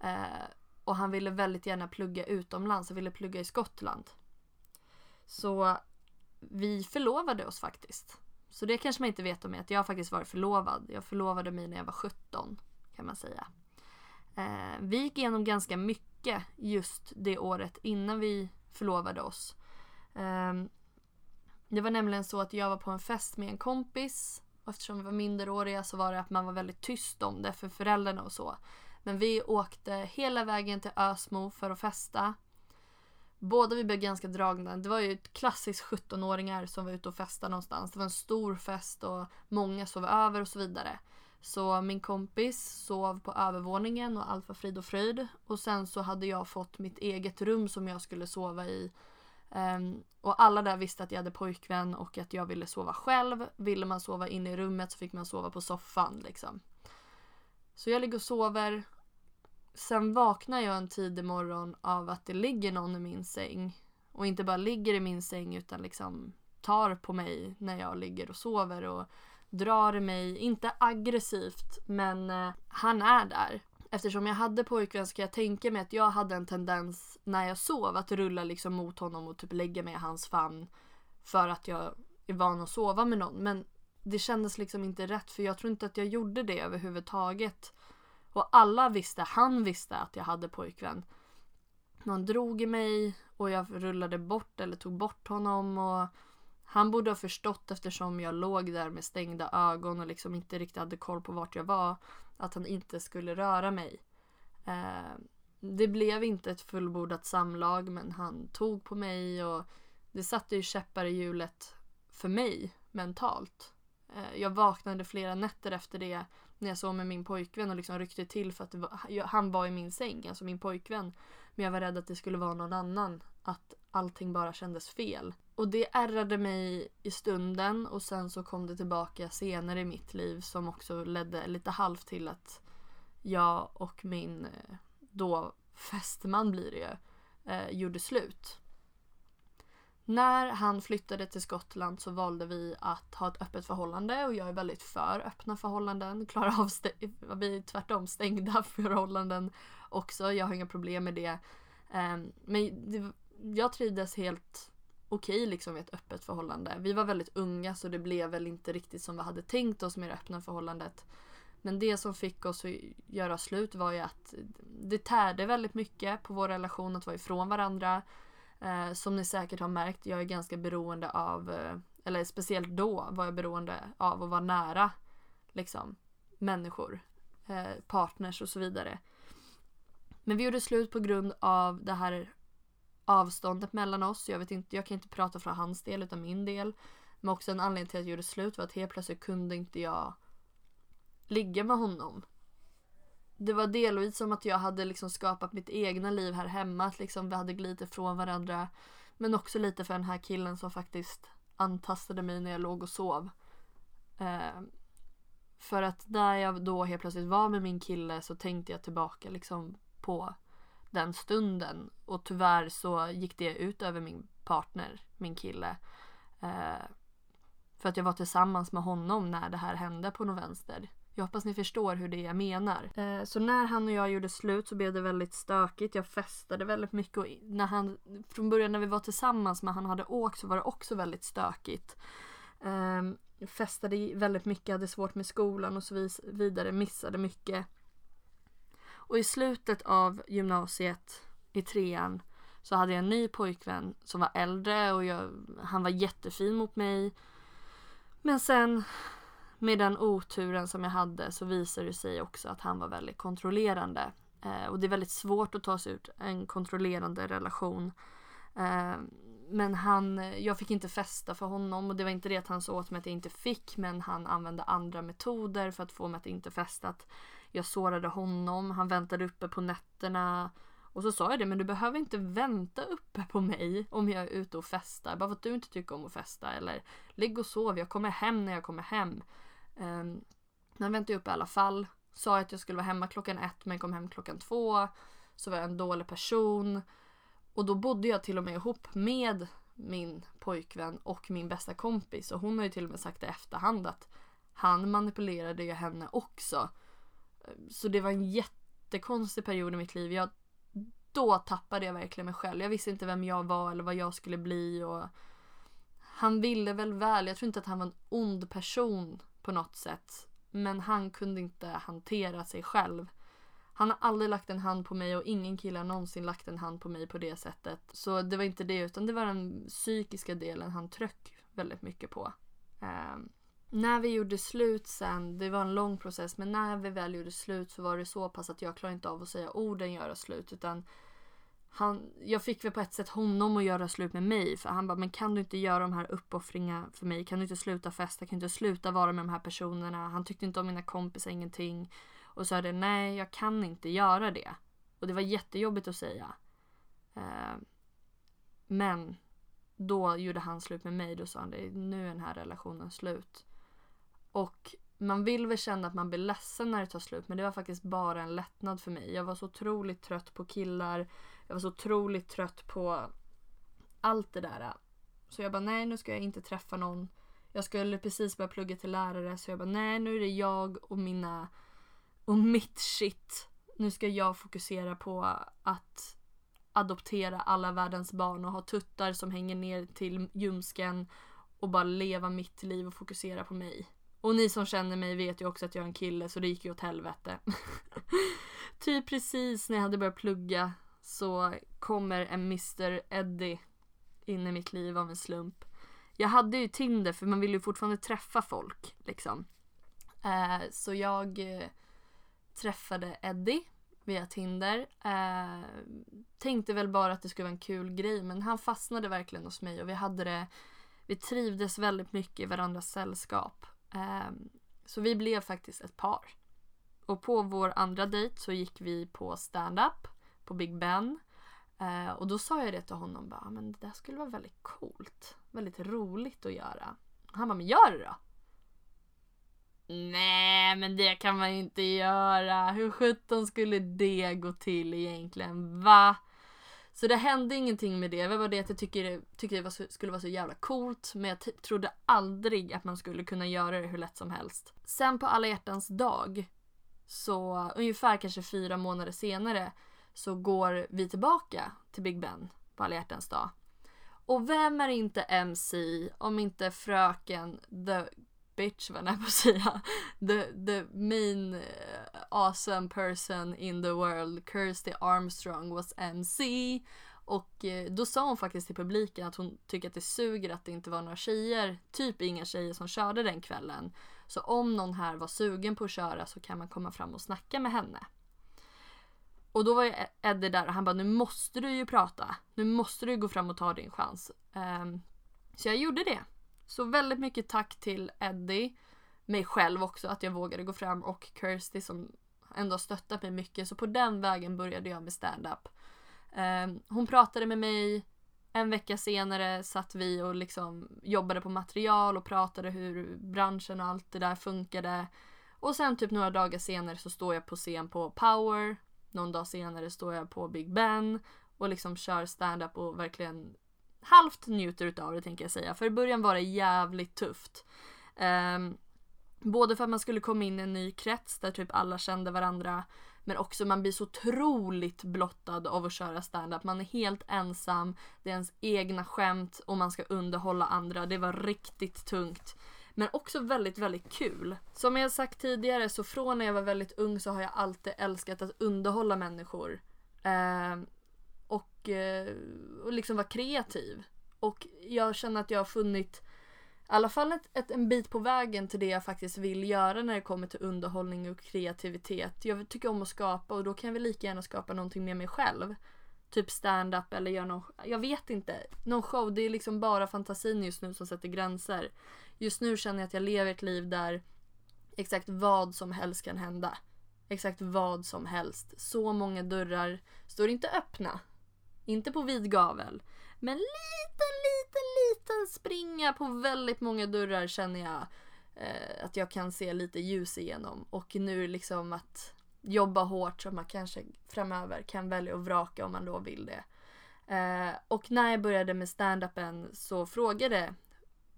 eh, och han ville väldigt gärna plugga utomlands. Han ville plugga i Skottland. Så vi förlovade oss faktiskt. Så det kanske man inte vet om mig att jag faktiskt varit förlovad. Jag förlovade mig när jag var 17 kan man säga. Eh, vi gick igenom ganska mycket just det året innan vi förlovade oss. Ehm, det var nämligen så att jag var på en fest med en kompis och eftersom vi var minderåriga så var det att man var väldigt tyst om det för föräldrarna och så. Men vi åkte hela vägen till Ösmo för att festa. Båda vi blev ganska dragna. Det var ju klassiskt 17-åringar som var ute och festade någonstans. Det var en stor fest och många sov över och så vidare. Så min kompis sov på övervåningen och allt var frid och fröjd. Och sen så hade jag fått mitt eget rum som jag skulle sova i. Um, och alla där visste att jag hade pojkvän och att jag ville sova själv. Ville man sova inne i rummet så fick man sova på soffan liksom. Så jag ligger och sover. Sen vaknar jag en tidig morgon av att det ligger någon i min säng. Och inte bara ligger i min säng utan liksom tar på mig när jag ligger och sover. Och drar mig, inte aggressivt men eh, han är där. Eftersom jag hade pojkvän så kan jag tänka mig att jag hade en tendens när jag sov att rulla liksom mot honom och typ lägga mig i hans famn för att jag är van att sova med någon. Men det kändes liksom inte rätt för jag tror inte att jag gjorde det överhuvudtaget. Och alla visste, han visste att jag hade pojkvän. Någon drog i mig och jag rullade bort eller tog bort honom och han borde ha förstått eftersom jag låg där med stängda ögon och liksom inte riktigt hade koll på vart jag var att han inte skulle röra mig. Eh, det blev inte ett fullbordat samlag men han tog på mig och det satte ju käppar i hjulet för mig mentalt. Eh, jag vaknade flera nätter efter det när jag sov med min pojkvän och liksom ryckte till för att var, han var i min säng, alltså min pojkvän. Men jag var rädd att det skulle vara någon annan. Att allting bara kändes fel. Och det ärrade mig i stunden och sen så kom det tillbaka senare i mitt liv som också ledde lite halvt till att jag och min eh, då fästman blir det ju, eh, gjorde slut. När han flyttade till Skottland så valde vi att ha ett öppet förhållande och jag är väldigt för öppna förhållanden. Klarar av vi är tvärtom stängda förhållanden också. Jag har inga problem med det. Ehm, men det, jag trivdes helt okej okay, liksom i ett öppet förhållande. Vi var väldigt unga så det blev väl inte riktigt som vi hade tänkt oss med det öppna förhållandet. Men det som fick oss att göra slut var ju att det tärde väldigt mycket på vår relation att vara ifrån varandra. Eh, som ni säkert har märkt, jag är ganska beroende av, eh, eller speciellt då var jag beroende av att vara nära liksom, människor, eh, partners och så vidare. Men vi gjorde slut på grund av det här avståndet mellan oss. Jag, vet inte, jag kan inte prata för hans del utan min del. Men också en anledning till att jag gjorde slut var att helt plötsligt kunde inte jag ligga med honom. Det var delvis som att jag hade liksom skapat mitt egna liv här hemma. Att liksom vi hade glidit ifrån varandra. Men också lite för den här killen som faktiskt antastade mig när jag låg och sov. Eh, för att när jag då helt plötsligt var med min kille så tänkte jag tillbaka liksom på den stunden. Och tyvärr så gick det ut över min partner, min kille. Eh, för att jag var tillsammans med honom när det här hände på något vänster. Jag hoppas ni förstår hur det är jag menar. Eh, så när han och jag gjorde slut så blev det väldigt stökigt. Jag festade väldigt mycket och när han, från början när vi var tillsammans men han hade åkt så var det också väldigt stökigt. Eh, festade väldigt mycket, hade svårt med skolan och så vidare, missade mycket. Och i slutet av gymnasiet i trean så hade jag en ny pojkvän som var äldre och jag, han var jättefin mot mig. Men sen med den oturen som jag hade så visade det sig också att han var väldigt kontrollerande. Eh, och det är väldigt svårt att ta sig ut en kontrollerande relation. Eh, men han, jag fick inte festa för honom och det var inte det att han sa åt mig att jag inte fick men han använde andra metoder för att få mig att inte festa. Att jag sårade honom, han väntade uppe på nätterna och så sa jag det, men du behöver inte vänta uppe på mig om jag är ute och festar. Bara för att du inte tycker om att festa. Eller ligg och sov, jag kommer hem när jag kommer hem. Um, han väntade upp i alla fall. Sa att jag skulle vara hemma klockan ett men kom hem klockan två. Så var jag en dålig person. Och då bodde jag till och med ihop med min pojkvän och min bästa kompis. Och hon har ju till och med sagt i efterhand att han manipulerade ju henne också. Så det var en jättekonstig period i mitt liv. Jag, då tappade jag verkligen mig själv. Jag visste inte vem jag var eller vad jag skulle bli. Och han ville väl väl. Jag tror inte att han var en ond person på något sätt. Men han kunde inte hantera sig själv. Han har aldrig lagt en hand på mig och ingen kille har någonsin lagt en hand på mig på det sättet. Så det var inte det utan det var den psykiska delen han tryck väldigt mycket på. Um, när vi gjorde slut sen, det var en lång process, men när vi väl gjorde slut så var det så pass att jag klarade inte av att säga orden göra slut utan han, jag fick väl på ett sätt honom att göra slut med mig för han bara men kan du inte göra de här uppoffringarna för mig? Kan du inte sluta festa? Kan du inte sluta vara med de här personerna? Han tyckte inte om mina kompisar, ingenting. Och sa det nej jag kan inte göra det. Och det var jättejobbigt att säga. Eh, men då gjorde han slut med mig. Då sa han det nu är den här relationen slut. Man vill väl känna att man blir ledsen när det tar slut men det var faktiskt bara en lättnad för mig. Jag var så otroligt trött på killar. Jag var så otroligt trött på allt det där. Så jag bara nej nu ska jag inte träffa någon. Jag skulle precis börja plugga till lärare så jag bara nej nu är det jag och mina och mitt shit. Nu ska jag fokusera på att adoptera alla världens barn och ha tuttar som hänger ner till ljumsken och bara leva mitt liv och fokusera på mig. Och ni som känner mig vet ju också att jag är en kille så det gick ju åt helvete. typ precis när jag hade börjat plugga så kommer en Mr Eddie in i mitt liv av en slump. Jag hade ju Tinder för man vill ju fortfarande träffa folk liksom. Eh, så jag eh, träffade Eddie via Tinder. Eh, tänkte väl bara att det skulle vara en kul grej men han fastnade verkligen hos mig och vi hade det vi trivdes väldigt mycket i varandras sällskap. Ehm, så vi blev faktiskt ett par. Och på vår andra dejt så gick vi på stand-up på Big Ben. Ehm, och då sa jag det till honom bara, ah, men det där skulle vara väldigt coolt. Väldigt roligt att göra. Han bara, men gör det då! Nej, men det kan man ju inte göra. Hur sjutton skulle det gå till egentligen? Va? Så det hände ingenting med det. Det var det att jag tycker, tyckte det var så, skulle vara så jävla coolt. Men jag typ trodde aldrig att man skulle kunna göra det hur lätt som helst. Sen på alla hjärtans dag, så ungefär kanske fyra månader senare, så går vi tillbaka till Big Ben på alla hjärtans dag. Och vem är inte MC om inte fröken the bitch vad jag på att säga. The, the main eh, awesome person in the world, Kirsty Armstrong was MC. Och eh, då sa hon faktiskt till publiken att hon tycker att det suger att det inte var några tjejer, typ inga tjejer som körde den kvällen. Så om någon här var sugen på att köra så kan man komma fram och snacka med henne. Och då var ju e- Eddie där och han bara nu måste du ju prata. Nu måste du gå fram och ta din chans. Um, så jag gjorde det. Så väldigt mycket tack till Eddie, mig själv också att jag vågade gå fram och Kirsty som ändå stöttat mig mycket. Så på den vägen började jag med stand-up. Ehm, hon pratade med mig, en vecka senare satt vi och liksom jobbade på material och pratade hur branschen och allt det där funkade. Och sen typ några dagar senare så står jag på scen på Power. Någon dag senare står jag på Big Ben och liksom kör stand-up och verkligen halvt njuter utav det tänker jag säga. För i början var det jävligt tufft. Um, både för att man skulle komma in i en ny krets där typ alla kände varandra. Men också man blir så otroligt blottad av att köra stand-up. Man är helt ensam, det är ens egna skämt och man ska underhålla andra. Det var riktigt tungt. Men också väldigt, väldigt kul. Som jag sagt tidigare så från när jag var väldigt ung så har jag alltid älskat att underhålla människor. Eh, och, eh, och liksom vara kreativ. Och jag känner att jag har funnit i alla fall ett, ett, en bit på vägen till det jag faktiskt vill göra när det kommer till underhållning och kreativitet. Jag tycker om att skapa och då kan jag väl lika gärna skapa någonting med mig själv. Typ stand-up eller göra någon, jag vet inte, någon show. Det är liksom bara fantasin just nu som sätter gränser. Just nu känner jag att jag lever ett liv där exakt vad som helst kan hända. Exakt vad som helst. Så många dörrar står inte öppna. Inte på vid gavel. Men liten, liten, liten springa på väldigt många dörrar känner jag eh, att jag kan se lite ljus igenom. Och nu liksom att jobba hårt så att man kanske framöver kan välja att vraka om man då vill det. Eh, och när jag började med stand-upen så frågade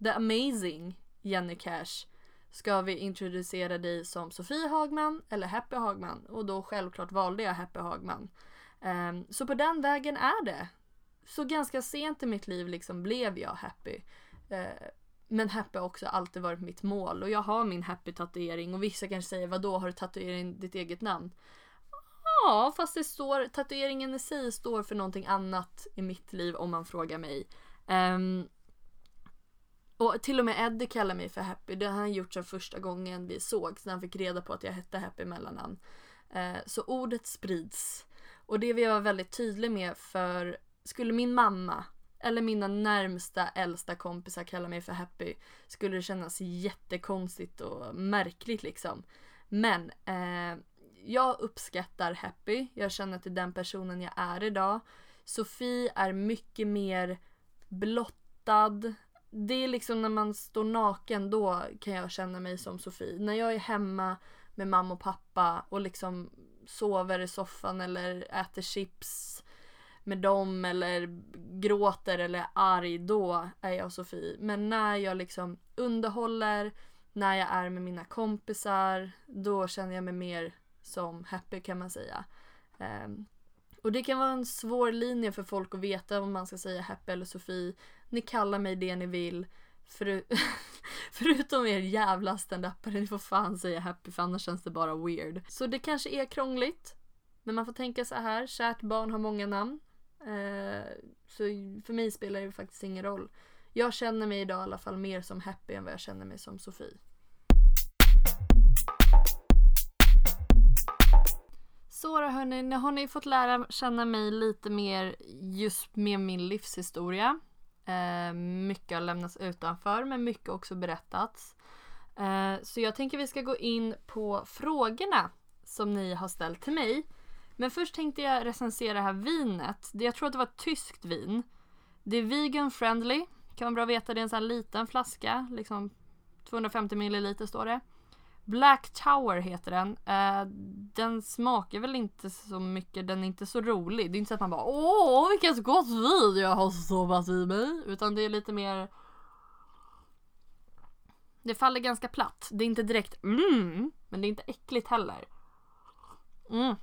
the amazing Jenny Cash Ska vi introducera dig som Sofie Hagman eller Happy Hagman? Och då självklart valde jag Happy Hagman. Um, så på den vägen är det. Så ganska sent i mitt liv liksom blev jag happy. Uh, men happy har också alltid varit mitt mål och jag har min happy tatuering och vissa kanske säger vadå har du tatuerat ditt eget namn? Ja, fast det står, tatueringen i sig står för någonting annat i mitt liv om man frågar mig. Um, och till och med Eddie kallar mig för Happy. Det har han gjort sedan första gången vi sågs när han fick reda på att jag hette Happy mellannamn. Uh, så ordet sprids. Och det vill jag vara väldigt tydlig med för skulle min mamma eller mina närmsta äldsta kompisar kalla mig för Happy skulle det kännas jättekonstigt och märkligt liksom. Men eh, jag uppskattar Happy. Jag känner att det är den personen jag är idag. Sofie är mycket mer blottad. Det är liksom när man står naken då kan jag känna mig som Sofie. När jag är hemma med mamma och pappa och liksom sover i soffan eller äter chips med dem eller gråter eller är arg, då är jag Sofie. Men när jag liksom underhåller, när jag är med mina kompisar, då känner jag mig mer som happy kan man säga. Um, Och det kan vara en svår linje för folk att veta om man ska säga Happy eller Sofie. Ni kallar mig det ni vill. För, förutom er jävla standupare, ni får fan säga Happy för annars känns det bara weird. Så det kanske är krångligt. Men man får tänka så här, kärt barn har många namn. Eh, så för mig spelar det faktiskt ingen roll. Jag känner mig idag i alla fall mer som Happy än vad jag känner mig som Sofie. Så då hörni, nu har ni fått lära känna mig lite mer just med min livshistoria. Eh, mycket har lämnats utanför men mycket också berättats. Eh, så jag tänker vi ska gå in på frågorna som ni har ställt till mig. Men först tänkte jag recensera det här vinet. Jag tror att det var ett tyskt vin. Det är vegan friendly. Kan vara bra att veta. Det är en sån här liten flaska. Liksom 250 milliliter står det. Black Tower heter den. Eh, den smakar väl inte så mycket, den är inte så rolig. Det är inte så att man bara åh vilket gott vin jag har sovat i mig. Utan det är lite mer Det faller ganska platt. Det är inte direkt mm, men det är inte äckligt heller. Mm.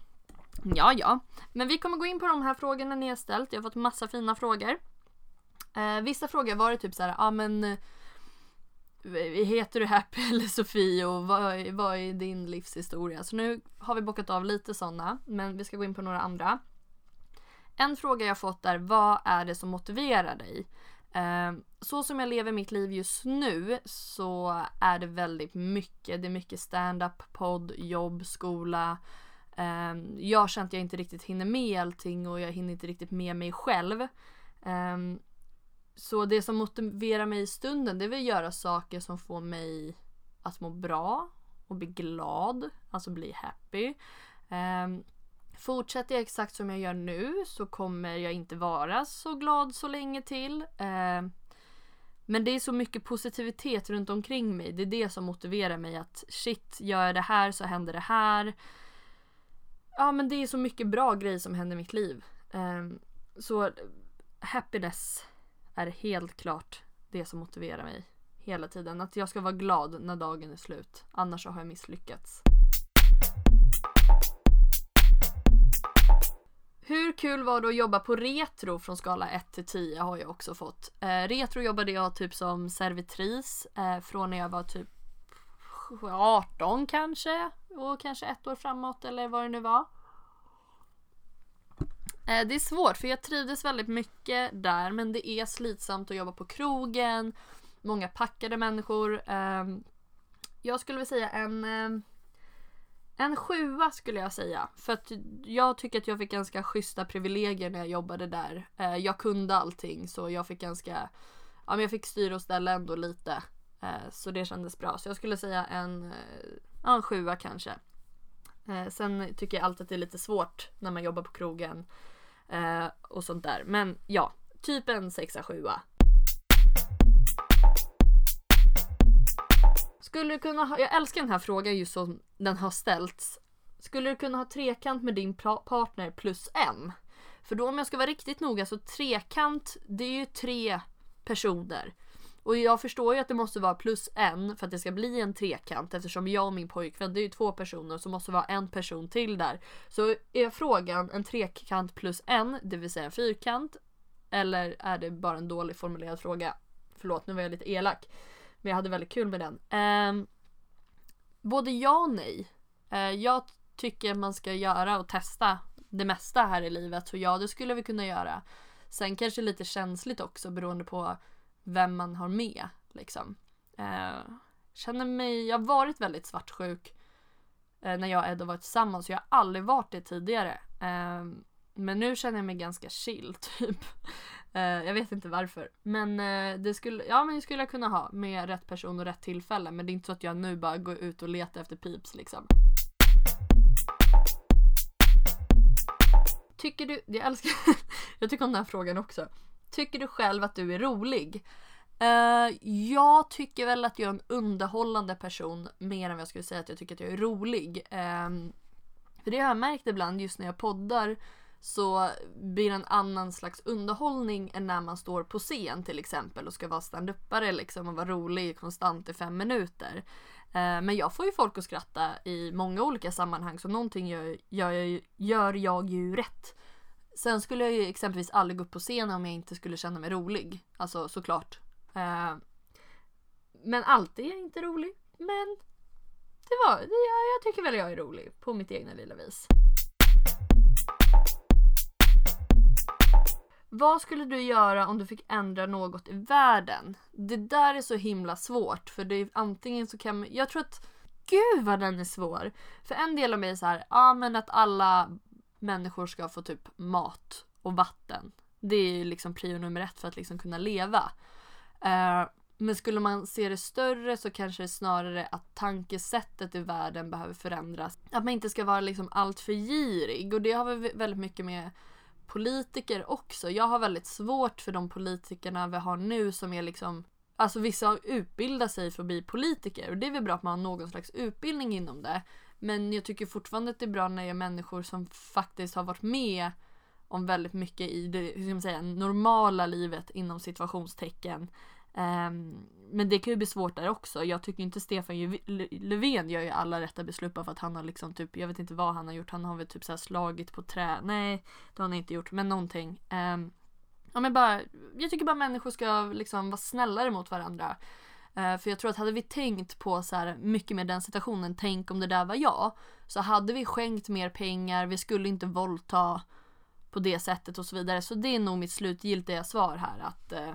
Ja, ja. Men vi kommer gå in på de här frågorna ni har ställt. Jag har fått massa fina frågor. Eh, vissa frågor var det typ så här, ja ah, men Heter du Happy eller Sofie och vad, vad är din livshistoria? Så nu har vi bockat av lite sådana, men vi ska gå in på några andra. En fråga jag fått är vad är det som motiverar dig? Ehm, så som jag lever mitt liv just nu så är det väldigt mycket. Det är mycket stand-up, podd, jobb, skola. Ehm, jag känner att jag inte riktigt hinner med allting och jag hinner inte riktigt med mig själv. Ehm, så det som motiverar mig i stunden det är väl att göra saker som får mig att må bra och bli glad, alltså bli happy. Um, fortsätter jag exakt som jag gör nu så kommer jag inte vara så glad så länge till. Um, men det är så mycket positivitet runt omkring mig. Det är det som motiverar mig att shit, gör jag det här så händer det här. Ja men det är så mycket bra grejer som händer i mitt liv. Um, så happiness är helt klart det som motiverar mig hela tiden. Att jag ska vara glad när dagen är slut. Annars har jag misslyckats. Hur kul var det att jobba på Retro från skala 1 till 10 har jag också fått. Eh, retro jobbade jag typ som servitris eh, från när jag var typ 18 kanske och kanske ett år framåt eller vad det nu var. Eh, det är svårt för jag trivdes väldigt mycket där men det är slitsamt att jobba på krogen. Många packade människor. Ehm, jag skulle vilja säga en ehm, en sjua skulle jag säga. För att jag tycker att jag fick ganska schyssta privilegier när jag jobbade där. Eh, jag kunde allting så jag fick ganska, ja men jag fick styra och ställa ändå lite. Eh, så det kändes bra. Så jag skulle säga en, ja, en sjua kanske. Sen tycker jag alltid att det är lite svårt när man jobbar på krogen eh, och sånt där. Men ja, typ en sexa, sjua. Skulle du kunna ha, jag älskar den här frågan just som den har ställts. Skulle du kunna ha trekant med din partner plus en? För då om jag ska vara riktigt noga så trekant det är ju tre personer. Och jag förstår ju att det måste vara plus en för att det ska bli en trekant eftersom jag och min pojkvän, det är ju två personer så måste vara en person till där. Så är frågan en trekant plus en, det vill säga en fyrkant? Eller är det bara en dåligt formulerad fråga? Förlåt, nu var jag lite elak. Men jag hade väldigt kul med den. Eh, både ja och nej. Eh, jag tycker man ska göra och testa det mesta här i livet. Så ja, det skulle vi kunna göra. Sen kanske lite känsligt också beroende på vem man har med. Liksom. Eh, känner mig, jag har varit väldigt svartsjuk eh, när jag och Ed har varit tillsammans. Jag har aldrig varit det tidigare. Eh, men nu känner jag mig ganska chill typ. Eh, jag vet inte varför. Men eh, det skulle, ja men det skulle jag kunna ha med rätt person och rätt tillfälle. Men det är inte så att jag nu bara går ut och letar efter pips liksom. Tycker du, jag älskar, jag tycker om den här frågan också. Tycker du själv att du är rolig? Uh, jag tycker väl att jag är en underhållande person mer än vad jag skulle säga att jag tycker att jag är rolig. Uh, för det har jag märkt ibland just när jag poddar så blir det en annan slags underhållning än när man står på scen till exempel och ska vara standupare liksom och vara rolig konstant i fem minuter. Uh, men jag får ju folk att skratta i många olika sammanhang så någonting gör, gör, gör jag ju rätt Sen skulle jag ju exempelvis aldrig gå upp på scenen om jag inte skulle känna mig rolig. Alltså såklart. Eh, men alltid är jag inte rolig. Men det var, det, jag, jag tycker väl jag är rolig på mitt egna lilla vis. Vad skulle du göra om du fick ändra något i världen? Det där är så himla svårt för det är antingen så kan man, jag tror att Gud vad den är svår! För en del av mig är så här, ja men att alla människor ska få typ mat och vatten. Det är ju liksom prio nummer ett för att liksom kunna leva. Eh, men skulle man se det större så kanske det är snarare att tankesättet i världen behöver förändras. Att man inte ska vara liksom allt för girig och det har vi väldigt mycket med politiker också. Jag har väldigt svårt för de politikerna vi har nu som är liksom Alltså vissa utbildar sig för att bli politiker och det är väl bra att man har någon slags utbildning inom det. Men jag tycker fortfarande att det är bra när det är människor som faktiskt har varit med om väldigt mycket i det hur ska man säga, normala livet inom situationstecken. Um, men det kan ju bli svårt där också. Jag tycker inte Stefan Löfven gör ju alla rätta beslut bara för att han har liksom typ, jag vet inte vad han har gjort. Han har väl typ så slagit på trä. Nej, det har han inte gjort, men någonting. Um, ja, men bara, jag tycker bara människor ska liksom vara snällare mot varandra. Eh, för jag tror att hade vi tänkt på så här mycket mer den situationen, tänk om det där var jag. Så hade vi skänkt mer pengar, vi skulle inte våldta på det sättet och så vidare. Så det är nog mitt slutgiltiga svar här att eh,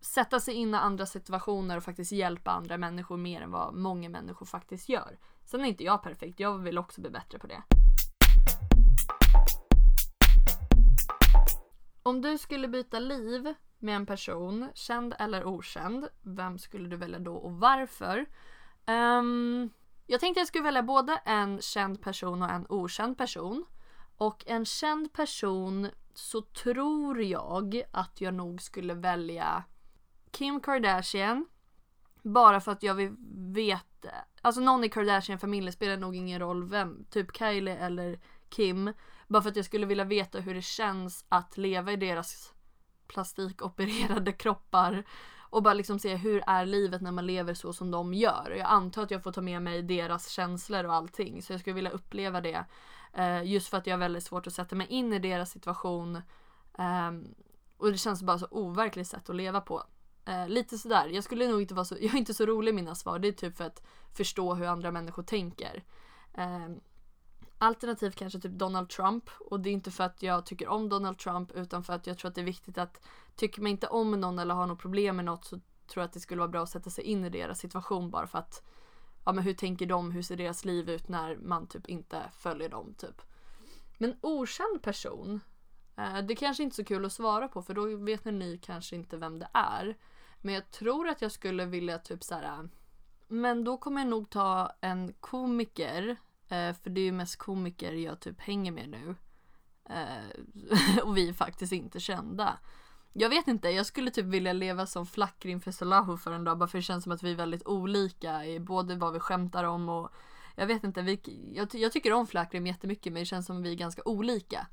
sätta sig in i andra situationer och faktiskt hjälpa andra människor mer än vad många människor faktiskt gör. Sen är inte jag perfekt, jag vill också bli bättre på det. Om du skulle byta liv med en person, känd eller okänd, vem skulle du välja då och varför? Um, jag tänkte jag skulle välja både en känd person och en okänd person. Och en känd person så tror jag att jag nog skulle välja Kim Kardashian. Bara för att jag vill veta. Alltså någon i Kardashian-familjen spelar nog ingen roll vem. Typ Kylie eller Kim. Bara för att jag skulle vilja veta hur det känns att leva i deras plastikopererade kroppar. Och bara liksom se hur är livet när man lever så som de gör. Jag antar att jag får ta med mig deras känslor och allting. Så jag skulle vilja uppleva det. Eh, just för att jag har väldigt svårt att sätta mig in i deras situation. Eh, och det känns bara så overkligt sätt att leva på. Eh, lite sådär. Jag skulle nog inte vara så, jag är inte så rolig i mina svar. Det är typ för att förstå hur andra människor tänker. Ehm, Alternativt kanske typ Donald Trump. Och det är inte för att jag tycker om Donald Trump utan för att jag tror att det är viktigt att tycker man inte om någon eller har något problem med något så tror jag att det skulle vara bra att sätta sig in i deras situation bara för att ja men hur tänker de, hur ser deras liv ut när man typ inte följer dem typ. Men okänd person, eh, det kanske inte är så kul att svara på för då vet ni kanske inte vem det är. Men jag tror att jag skulle vilja typ så här. Eh, men då kommer jag nog ta en komiker. Eh, för det är ju mest komiker jag typ hänger med nu. Eh, och vi är faktiskt inte kända. Jag vet inte, jag skulle typ vilja leva som Flackrin Fesolahu Solahu för en dag bara för det känns som att vi är väldigt olika i både vad vi skämtar om och jag vet inte, vi, jag, jag tycker om Flackrim jättemycket men det känns som att vi är ganska olika.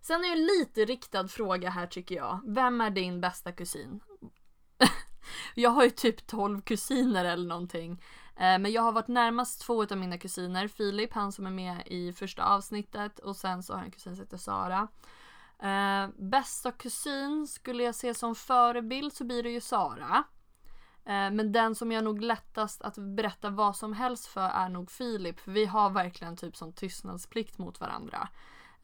Sen är det en lite riktad fråga här tycker jag. Vem är din bästa kusin? Jag har ju typ 12 kusiner eller någonting. Eh, men jag har varit närmast två av mina kusiner. Filip, han som är med i första avsnittet och sen så har jag en kusin som heter Sara. Eh, bästa kusin skulle jag se som förebild så blir det ju Sara. Eh, men den som jag nog lättast att berätta vad som helst för är nog Filip. För vi har verkligen typ som tystnadsplikt mot varandra.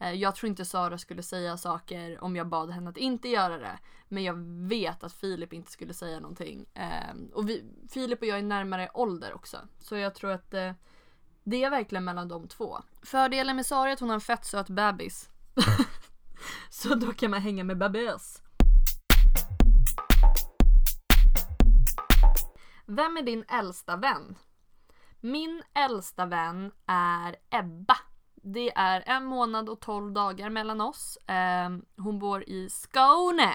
Eh, jag tror inte Sara skulle säga saker om jag bad henne att inte göra det. Men jag vet att Filip inte skulle säga någonting. Ehm, och vi, Filip och jag är närmare ålder också. Så jag tror att eh, det är verkligen mellan de två. Fördelen med Sara är att hon har en fett söt bebis. Så då kan man hänga med bebis. Vem är din äldsta vän? Min äldsta vän är Ebba. Det är en månad och tolv dagar mellan oss. Ehm, hon bor i Skåne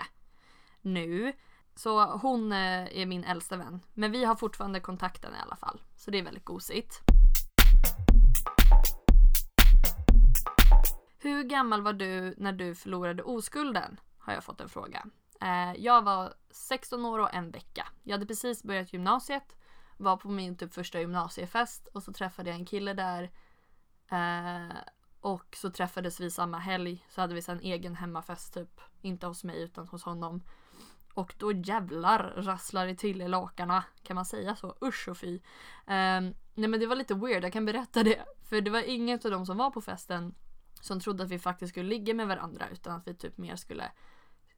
nu. Så hon eh, är min äldsta vän. Men vi har fortfarande kontakten i alla fall. Så det är väldigt gosigt. Hur gammal var du när du förlorade oskulden? Har jag fått en fråga. Eh, jag var 16 år och en vecka. Jag hade precis börjat gymnasiet. Var på min typ första gymnasiefest och så träffade jag en kille där Eh, och så träffades vi samma helg. Så hade vi sen egen hemmafest typ. Inte hos mig utan hos honom. Och då jävlar rasslar det till i lakarna. Kan man säga så? Usch och fy. Eh, nej men det var lite weird, jag kan berätta det. För det var ingen av dem som var på festen som trodde att vi faktiskt skulle ligga med varandra utan att vi typ mer skulle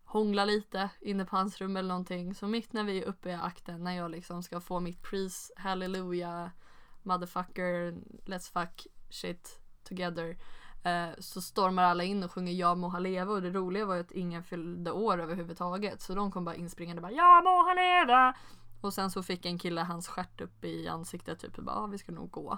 hångla lite inne på hans rum eller någonting. Så mitt när vi är uppe i akten, när jag liksom ska få mitt pris, hallelujah, motherfucker, let's fuck shit together. Eh, så stormar alla in och sjunger Ja må han leva och det roliga var ju att ingen fyllde år överhuvudtaget. Så de kom bara inspringande bara Ja må han leva! Och sen så fick en kille hans stjärt upp i ansiktet typ och bara ah, vi ska nog gå.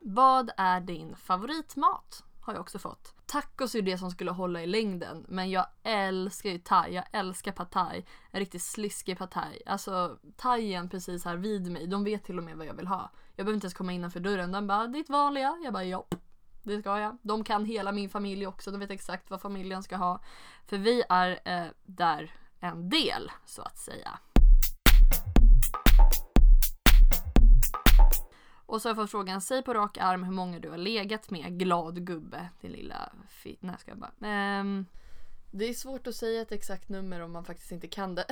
Vad är din favoritmat? Har jag också fått. Tacos är det som skulle hålla i längden men jag älskar ju thai. Jag älskar pad thai. En riktigt sliskig pad thai. Alltså thaien precis här vid mig. De vet till och med vad jag vill ha. Jag behöver inte ens komma innanför dörren. De bara ditt vanliga. Jag bara ja. Det ska jag. De kan hela min familj också. De vet exakt vad familjen ska ha. För vi är eh, där en del så att säga. Och så har jag fått frågan, säg på rak arm hur många du har legat med. Glad gubbe, din lilla fi... Nej, ska jag bara. Um, det är svårt att säga ett exakt nummer om man faktiskt inte kan det.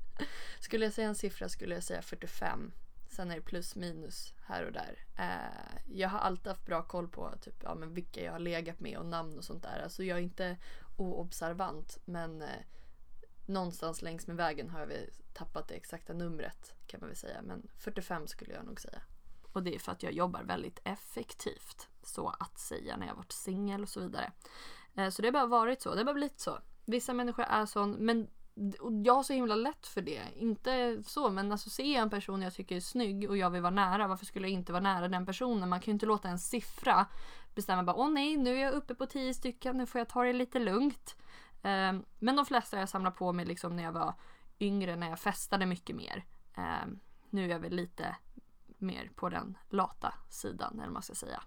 skulle jag säga en siffra skulle jag säga 45. Sen är det plus minus här och där. Uh, jag har alltid haft bra koll på typ, ja, men vilka jag har legat med och namn och sånt där. Alltså jag är inte oobservant men uh, någonstans längs med vägen har vi tappat det exakta numret kan man väl säga. Men 45 skulle jag nog säga. Och det är för att jag jobbar väldigt effektivt. Så att säga när jag varit singel och så vidare. Eh, så det har bara varit så. Det har bara blivit så. Vissa människor är sån men jag har så himla lätt för det. Inte så men alltså ser jag en person jag tycker är snygg och jag vill vara nära. Varför skulle jag inte vara nära den personen? Man kan ju inte låta en siffra bestämma bara åh nej nu är jag uppe på tio stycken. Nu får jag ta det lite lugnt. Ehm, men de flesta jag samlar på mig liksom när jag var yngre när jag festade mycket mer. Ehm, nu är jag väl lite mer på den lata sidan eller vad man ska säga.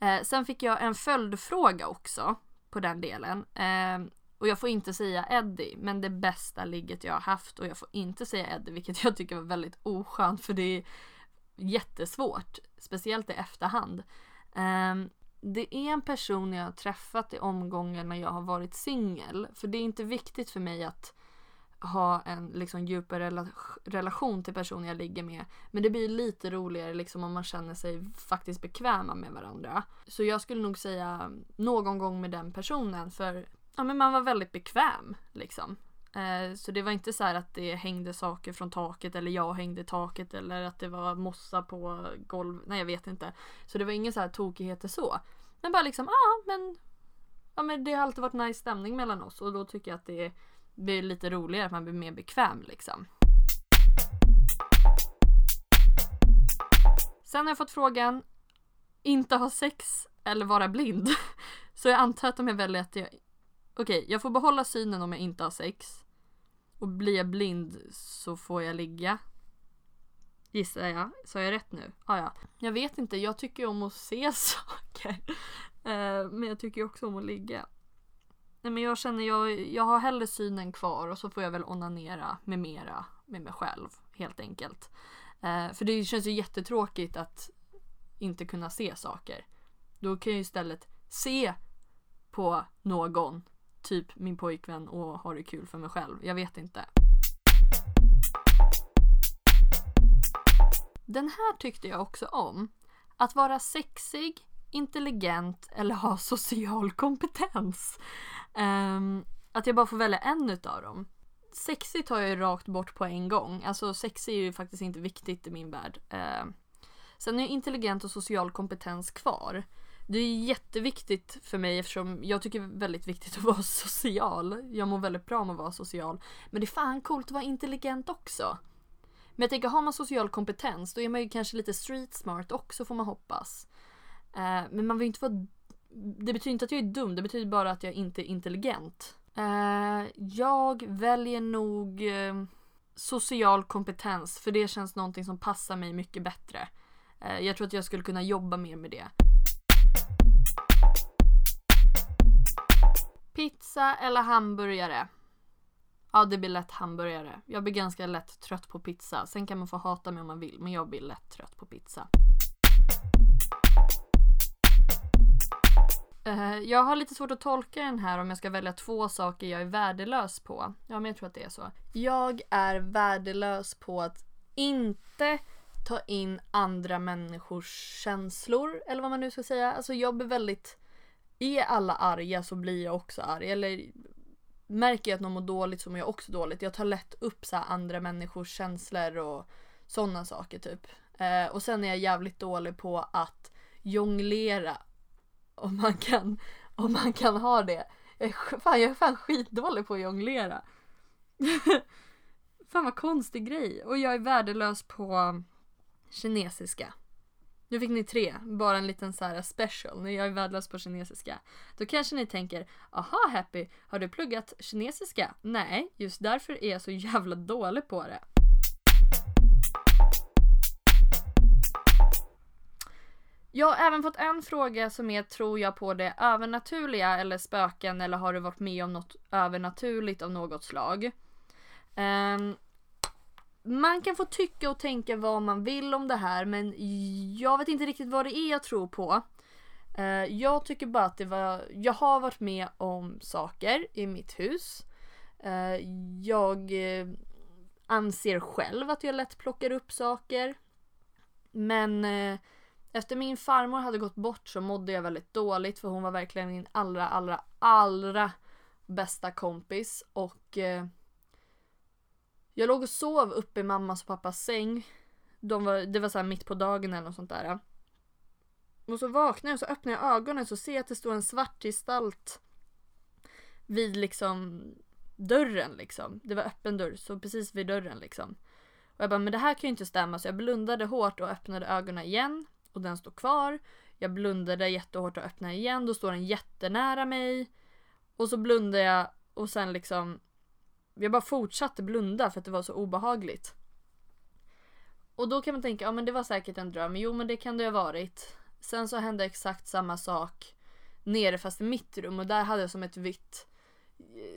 Eh, sen fick jag en följdfråga också på den delen. Eh, och jag får inte säga Eddie, men det bästa ligget jag har haft och jag får inte säga Eddie, vilket jag tycker var väldigt oskönt för det är jättesvårt, speciellt i efterhand. Eh, det är en person jag har träffat i omgången när jag har varit singel, för det är inte viktigt för mig att ha en liksom djupare rela relation till personen jag ligger med. Men det blir lite roligare liksom om man känner sig faktiskt bekväma med varandra. Så jag skulle nog säga någon gång med den personen för ja, men man var väldigt bekväm liksom. Eh, så det var inte så att det hängde saker från taket eller jag hängde i taket eller att det var mossa på golv. Nej jag vet inte. Så det var inga så här tokigheter så. Men bara liksom, ah, men, ja men det har alltid varit nice stämning mellan oss och då tycker jag att det är blir lite roligare, att man blir mer bekväm liksom. Sen har jag fått frågan inte ha sex eller vara blind. Så jag antar att de är väldigt att jag... Okej, okay, jag får behålla synen om jag inte har sex. Och blir jag blind så får jag ligga. Gissar jag. Sa jag rätt nu? Ah, ja. Jag vet inte, jag tycker om att se saker. Uh, men jag tycker också om att ligga. Nej men jag känner jag, jag har hellre synen kvar och så får jag väl onanera med mera med mig själv helt enkelt. Eh, för det känns ju jättetråkigt att inte kunna se saker. Då kan jag istället se på någon, typ min pojkvän och ha det kul för mig själv. Jag vet inte. Den här tyckte jag också om. Att vara sexig, intelligent eller ha social kompetens. Um, att jag bara får välja en utav dem. Sexigt tar jag ju rakt bort på en gång. Alltså sexy är ju faktiskt inte viktigt i min värld. Uh, sen är intelligent och social kompetens kvar. Det är jätteviktigt för mig eftersom jag tycker det är väldigt viktigt att vara social. Jag mår väldigt bra om att vara social. Men det är fan coolt att vara intelligent också. Men jag tänker, har man social kompetens då är man ju kanske lite street smart också får man hoppas. Uh, men man vill ju inte vara det betyder inte att jag är dum, det betyder bara att jag inte är intelligent. Uh, jag väljer nog uh, social kompetens för det känns någonting som passar mig mycket bättre. Uh, jag tror att jag skulle kunna jobba mer med det. Pizza eller hamburgare? Ja, det blir lätt hamburgare. Jag blir ganska lätt trött på pizza. Sen kan man få hata mig om man vill, men jag blir lätt trött på pizza. Eh, jag har lite svårt att tolka den här om jag ska välja två saker jag är värdelös på. Ja, men jag tror att det är så. Jag är värdelös på att inte ta in andra människors känslor, eller vad man nu ska säga. Alltså jag blir väldigt... Är alla arga så blir jag också arg. Eller märker jag att någon mår dåligt så mår jag också dåligt. Jag tar lätt upp så andra människors känslor och sådana saker typ. Eh, och sen är jag jävligt dålig på att jonglera. Om man kan, om man kan ha det. Jag är, fan, jag är fan skitdålig på att jonglera. fan vad konstig grej. Och jag är värdelös på um, kinesiska. Nu fick ni tre, bara en liten så här special. Jag är värdelös på kinesiska. Då kanske ni tänker, aha Happy, har du pluggat kinesiska? Nej, just därför är jag så jävla dålig på det. Jag har även fått en fråga som är, tror jag på det övernaturliga eller spöken eller har du varit med om något övernaturligt av något slag? Um, man kan få tycka och tänka vad man vill om det här men jag vet inte riktigt vad det är jag tror på. Uh, jag tycker bara att det var, jag har varit med om saker i mitt hus. Uh, jag uh, anser själv att jag lätt plockar upp saker. Men eh, efter min farmor hade gått bort så mådde jag väldigt dåligt för hon var verkligen min allra, allra, allra bästa kompis och eh, jag låg och sov uppe i mammas och pappas säng. De var, det var så mitt på dagen eller något sånt där. Och så vaknar jag och så öppnar jag ögonen så ser jag att det står en svart gestalt vid liksom dörren liksom. Det var öppen dörr, så precis vid dörren liksom. Och jag bara, men det här kan ju inte stämma så jag blundade hårt och öppnade ögonen igen och den står kvar. Jag blundade jättehårt och öppnade igen, då står den jättenära mig. Och så blundade jag och sen liksom jag bara fortsatte blunda för att det var så obehagligt. Och då kan man tänka, ja men det var säkert en dröm. Jo men det kan det ha varit. Sen så hände exakt samma sak nere fast i mitt rum och där hade jag som ett vitt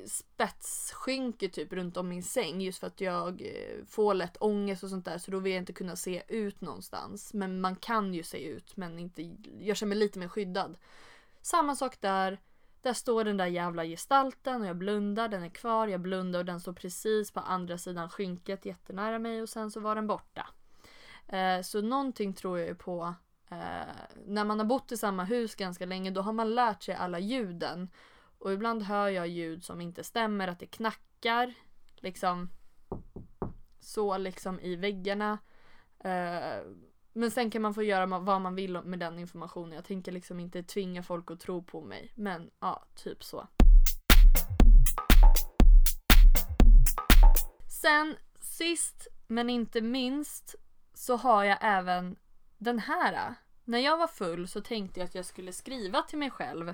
spetsskynke typ runt om min säng just för att jag eh, får lätt ångest och sånt där så då vill jag inte kunna se ut någonstans. Men man kan ju se ut men inte, jag känner mig lite mer skyddad. Samma sak där. Där står den där jävla gestalten och jag blundar, den är kvar, jag blundar och den står precis på andra sidan skynket jättenära mig och sen så var den borta. Eh, så någonting tror jag ju på. Eh, när man har bott i samma hus ganska länge då har man lärt sig alla ljuden. Och ibland hör jag ljud som inte stämmer, att det knackar. Liksom så liksom i väggarna. Uh, men sen kan man få göra vad man vill med den informationen. Jag tänker liksom inte tvinga folk att tro på mig. Men ja, typ så. Sen sist men inte minst så har jag även den här. När jag var full så tänkte jag att jag skulle skriva till mig själv.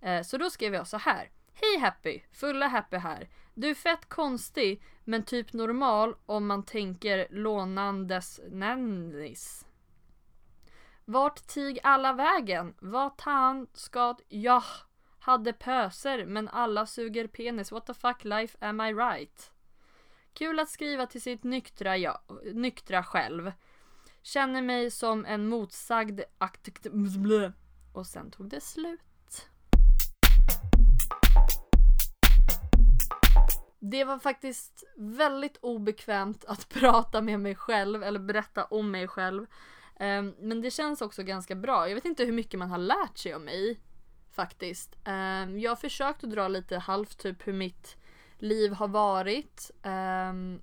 Eh, så då skrev jag så här. Hej Happy! Fulla Happy här. Du är fett konstig men typ normal om man tänker lånandes nannis. Vart tig alla vägen? Vad tan ska jag hade pöser men alla suger penis. What the fuck life am I right? Kul att skriva till sitt nyktra, ja, nyktra själv. Känner mig som en motsagd akt... Och sen tog det slut. Det var faktiskt väldigt obekvämt att prata med mig själv eller berätta om mig själv. Um, men det känns också ganska bra. Jag vet inte hur mycket man har lärt sig om mig. Faktiskt. Um, jag har försökt att dra lite halvt typ hur mitt liv har varit. Um,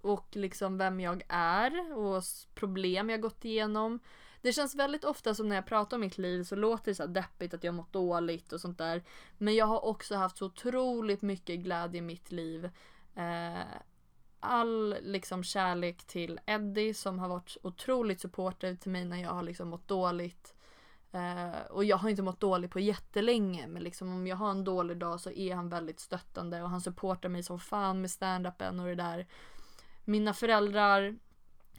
och liksom vem jag är och problem jag gått igenom. Det känns väldigt ofta som när jag pratar om mitt liv så låter det så deppigt att jag mått dåligt och sånt där. Men jag har också haft så otroligt mycket glädje i mitt liv. Eh, all liksom kärlek till Eddie som har varit otroligt supportive till mig när jag har liksom mått dåligt. Uh, och jag har inte mått dåligt på jättelänge men liksom om jag har en dålig dag så är han väldigt stöttande och han supportar mig som fan med standupen och det där. Mina föräldrar,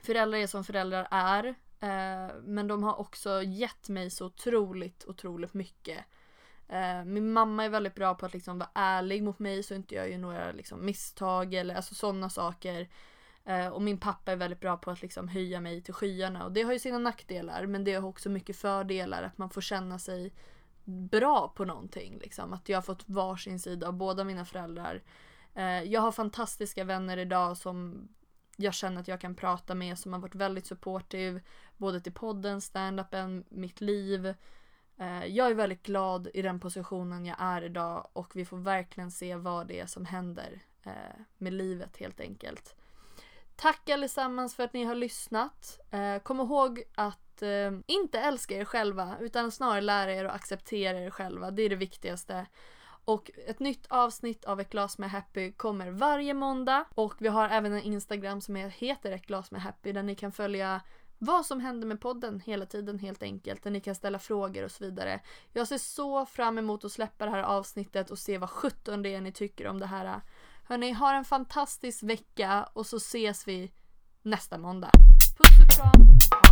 föräldrar är som föräldrar är. Eh, men de har också gett mig så otroligt, otroligt mycket. Eh, min mamma är väldigt bra på att liksom vara ärlig mot mig så inte jag gör några liksom, misstag eller alltså sådana saker. Eh, och min pappa är väldigt bra på att liksom höja mig till skyarna och det har ju sina nackdelar men det har också mycket fördelar att man får känna sig bra på någonting. Liksom. Att jag har fått varsin sida av båda mina föräldrar. Eh, jag har fantastiska vänner idag som jag känner att jag kan prata med som har varit väldigt supportive både till podden, standupen, mitt liv. Eh, jag är väldigt glad i den positionen jag är idag och vi får verkligen se vad det är som händer eh, med livet helt enkelt. Tack allesammans för att ni har lyssnat. Eh, kom ihåg att inte älska er själva utan snarare lära er att acceptera er själva. Det är det viktigaste. Och ett nytt avsnitt av Ett glas med Happy kommer varje måndag. Och vi har även en Instagram som heter Ett glas med Happy där ni kan följa vad som händer med podden hela tiden helt enkelt. Där ni kan ställa frågor och så vidare. Jag ser så fram emot att släppa det här avsnittet och se vad sjutton det är ni tycker om det här. Hörni, ha en fantastisk vecka och så ses vi nästa måndag. Puss och kram!